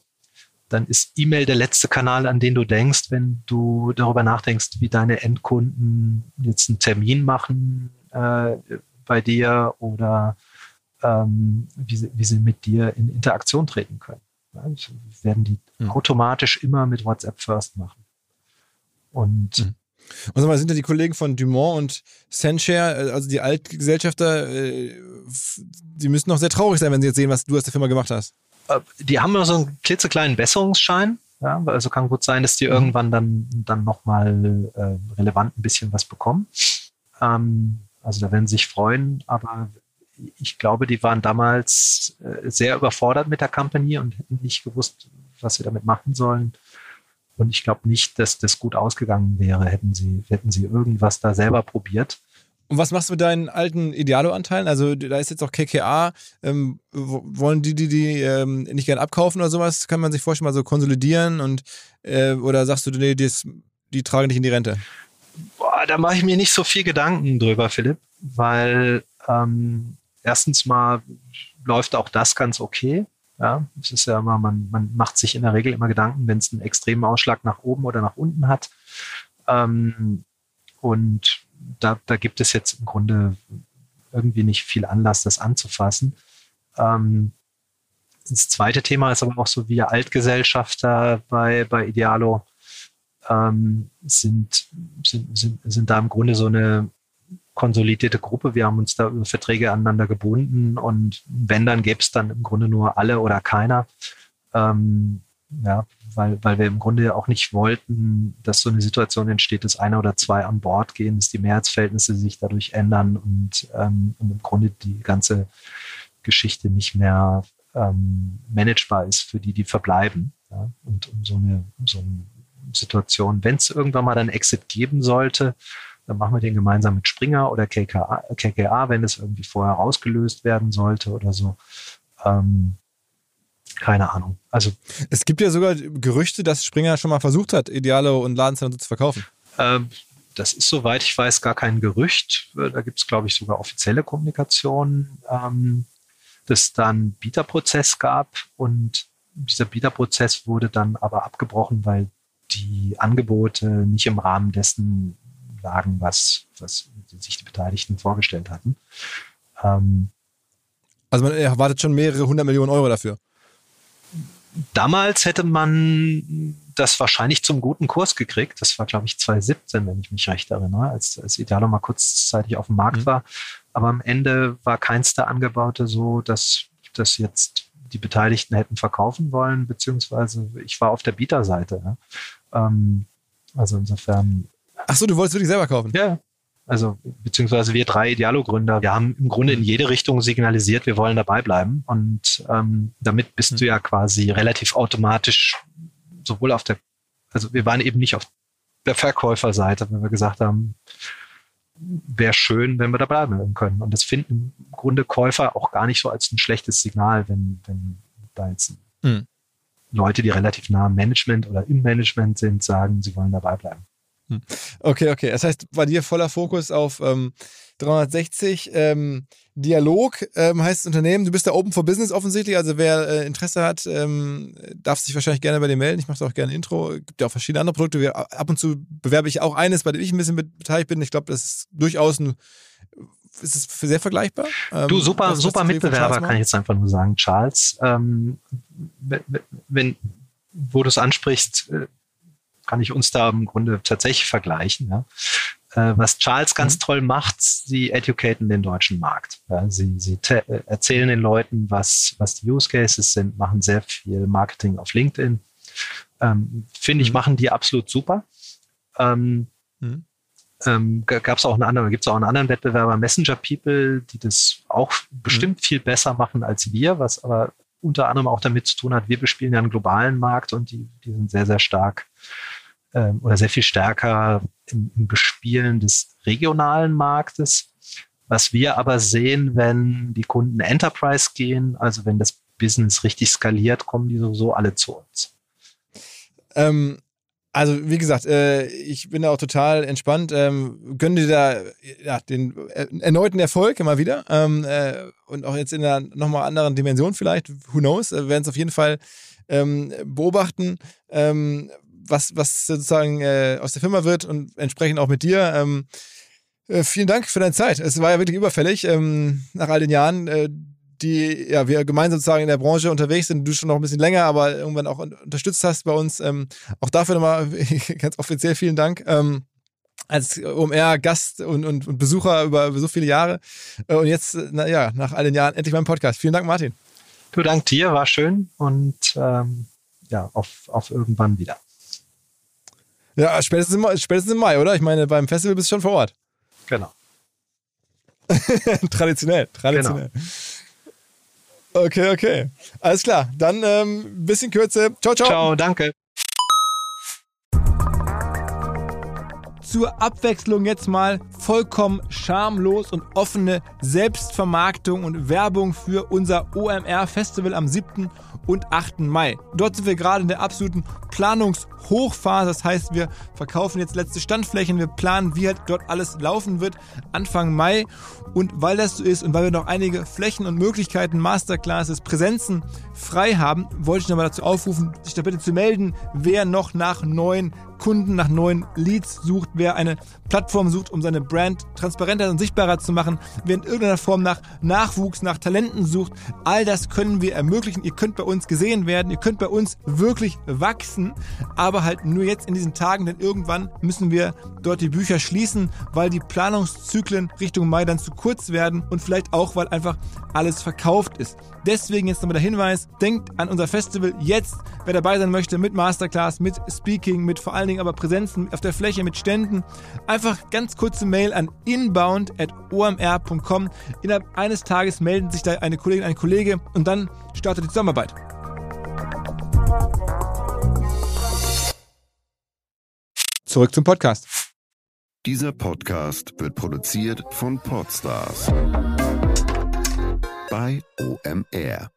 dann ist E-Mail der letzte Kanal, an den du denkst, wenn du darüber nachdenkst, wie deine Endkunden jetzt einen Termin machen äh, bei dir oder ähm, wie, sie, wie sie mit dir in Interaktion treten können. Ja, werden die mhm. automatisch immer mit WhatsApp First machen. Und mhm. Und sag mal, sind ja die Kollegen von Dumont und Senshare, äh, also die Altgesellschafter, äh, die müssen noch sehr traurig sein, wenn sie jetzt sehen, was du aus der Firma gemacht hast. Äh, die haben nur so einen klitzekleinen Besserungsschein. Ja, also kann gut sein, dass die mhm. irgendwann dann, dann nochmal äh, relevant ein bisschen was bekommen. Ähm, also da werden sie sich freuen, aber ich glaube, die waren damals äh, sehr überfordert mit der Company und hätten nicht gewusst, was sie damit machen sollen. Und ich glaube nicht, dass das gut ausgegangen wäre, hätten sie, hätten sie irgendwas da selber probiert. Und was machst du mit deinen alten Idealo-Anteilen? Also da ist jetzt auch KKA. Ähm, wollen die, die, die ähm, nicht gerne abkaufen oder sowas? Kann man sich vorstellen, mal so konsolidieren und äh, oder sagst du, nee, die, die tragen dich in die Rente? Boah, da mache ich mir nicht so viel Gedanken drüber, Philipp, weil ähm, erstens mal läuft auch das ganz okay. Ja, es ist ja immer, man, man macht sich in der Regel immer Gedanken, wenn es einen extremen Ausschlag nach oben oder nach unten hat. Ähm, und da, da gibt es jetzt im Grunde irgendwie nicht viel Anlass, das anzufassen. Ähm, das zweite Thema ist aber auch so, wir Altgesellschafter bei, bei Idealo ähm, sind, sind, sind, sind da im Grunde so eine konsolidierte Gruppe. Wir haben uns da über Verträge aneinander gebunden und wenn, dann gäbe es dann im Grunde nur alle oder keiner. Ähm, ja, weil, weil wir im Grunde auch nicht wollten, dass so eine Situation entsteht, dass einer oder zwei an Bord gehen, dass die Mehrheitsverhältnisse sich dadurch ändern und, ähm, und im Grunde die ganze Geschichte nicht mehr ähm, managebar ist für die, die verbleiben. Ja? Und um so eine, so eine Situation, wenn es irgendwann mal einen Exit geben sollte, dann machen wir den gemeinsam mit Springer oder KKA, KKA wenn es irgendwie vorher rausgelöst werden sollte oder so. Ähm, keine Ahnung. Also es gibt ja sogar Gerüchte, dass Springer schon mal versucht hat, Idealo und Ladenzeiten zu verkaufen. Ähm, das ist, soweit ich weiß, gar kein Gerücht. Da gibt es, glaube ich, sogar offizielle Kommunikation, ähm, dass es dann Bieterprozess gab und dieser Bieterprozess wurde dann aber abgebrochen, weil die Angebote nicht im Rahmen dessen lagen, was, was sich die Beteiligten vorgestellt hatten. Ähm, also man erwartet schon mehrere hundert Millionen Euro dafür. Damals hätte man das wahrscheinlich zum guten Kurs gekriegt. Das war, glaube ich, 2017, wenn ich mich recht erinnere, als, als Idealo mal kurzzeitig auf dem Markt mhm. war. Aber am Ende war keins der Angebaute so, dass, dass jetzt die Beteiligten hätten verkaufen wollen, beziehungsweise ich war auf der Bieterseite. Ja. Ähm, also insofern Ach so, du wolltest wirklich selber kaufen? Ja. Also beziehungsweise wir drei Idealo-Gründer, wir haben im Grunde in jede Richtung signalisiert, wir wollen dabei bleiben. Und ähm, damit bist mhm. du ja quasi relativ automatisch sowohl auf der, also wir waren eben nicht auf der Verkäuferseite, wenn wir gesagt haben, wäre schön, wenn wir da bleiben können. Und das finden im Grunde Käufer auch gar nicht so als ein schlechtes Signal, wenn, wenn da jetzt mhm. Leute, die relativ nah am Management oder im Management sind, sagen, sie wollen dabei bleiben. Hm. Okay, okay. Das heißt, bei dir voller Fokus auf ähm, 360 ähm, Dialog ähm, heißt das Unternehmen. Du bist da Open for Business offensichtlich. Also wer äh, Interesse hat, ähm, darf sich wahrscheinlich gerne bei dir melden. Ich mache auch gerne ein Intro. Es gibt ja auch verschiedene andere Produkte. Wir, ab und zu bewerbe ich auch eines, bei dem ich ein bisschen beteiligt bin. Ich glaube, das ist durchaus ein ist es sehr vergleichbar? du, super, ähm, super Mitbewerber, kann ich jetzt einfach nur sagen, Charles. Ähm, wenn, wo du es ansprichst, äh, kann ich uns da im Grunde tatsächlich vergleichen. Ja. Äh, was Charles ganz mhm. toll macht, sie educaten den deutschen Markt. Sie sie äh, erzählen den Leuten, was, was die Use Cases sind, machen sehr viel Marketing auf LinkedIn. Ähm, Finde ich, mhm. machen die absolut super. Ähm, mhm. ähm, Gab es auch einen anderen, gibt es auch einen anderen Wettbewerber, Messenger People, die das auch bestimmt mhm. viel besser machen als wir, was aber unter anderem auch damit zu tun hat, wir bespielen ja einen globalen Markt und die, die sind sehr, sehr stark ähm, oder sehr viel stärker im, im Bespielen des regionalen Marktes. Was wir aber sehen, wenn die Kunden Enterprise gehen, also wenn das Business richtig skaliert, kommen die sowieso alle zu uns. Ähm, also wie gesagt, äh, ich bin da auch total entspannt. Ähm, gönne dir da ja, den äh, erneuten Erfolg immer wieder ähm, äh, und auch jetzt in einer nochmal anderen Dimension vielleicht. Who knows? Wir werden es auf jeden Fall ähm, beobachten. Ähm, was, was sozusagen äh, aus der Firma wird und entsprechend auch mit dir. Ähm, äh, vielen Dank für deine Zeit. Es war ja wirklich überfällig ähm, nach all den Jahren, äh, die ja, wir gemeinsam sozusagen in der Branche unterwegs sind. Du schon noch ein bisschen länger, aber irgendwann auch unterstützt hast bei uns. Ähm, auch dafür nochmal ganz offiziell vielen Dank. Ähm, als OMR-Gast und, und, und, Besucher über, über so viele Jahre. Äh, und jetzt, na, ja, nach all den Jahren endlich mein Podcast. Vielen Dank, Martin. Du, dank dir, war schön und ähm, ja, auf, auf irgendwann wieder. Ja, spätestens im, spätestens im Mai, oder? Ich meine, beim Festival bist du schon vor Ort. Genau. traditionell, traditionell. Genau. Okay, okay. Alles klar. Dann ähm, bisschen Kürze. Ciao, ciao. Ciao, danke. Zur Abwechslung jetzt mal vollkommen schamlos und offene Selbstvermarktung und Werbung für unser OMR Festival am 7 und 8. Mai. Dort sind wir gerade in der absoluten Planungshochphase. Das heißt, wir verkaufen jetzt letzte Standflächen, wir planen, wie halt dort alles laufen wird Anfang Mai. Und weil das so ist und weil wir noch einige Flächen und Möglichkeiten, Masterclasses, Präsenzen frei haben, wollte ich nochmal dazu aufrufen, sich da bitte zu melden, wer noch nach neuen Kunden, nach neuen Leads sucht, wer eine Plattform sucht, um seine Brand transparenter und sichtbarer zu machen, wer in irgendeiner Form nach Nachwuchs, nach Talenten sucht. All das können wir ermöglichen. Ihr könnt bei uns gesehen werden, ihr könnt bei uns wirklich wachsen, aber halt nur jetzt in diesen Tagen, denn irgendwann müssen wir dort die Bücher schließen, weil die Planungszyklen Richtung Mai dann zu kurz werden und vielleicht auch, weil einfach alles verkauft ist. Deswegen jetzt nochmal der Hinweis, denkt an unser Festival jetzt, wer dabei sein möchte, mit Masterclass, mit Speaking, mit vor allen Dingen aber Präsenzen auf der Fläche, mit Ständen. Einfach ganz kurze Mail an inbound.omr.com. Innerhalb eines Tages melden sich da eine Kollegin, ein Kollege und dann startet die Zusammenarbeit. Zurück zum Podcast. Dieser Podcast wird produziert von Podstars bei OMR.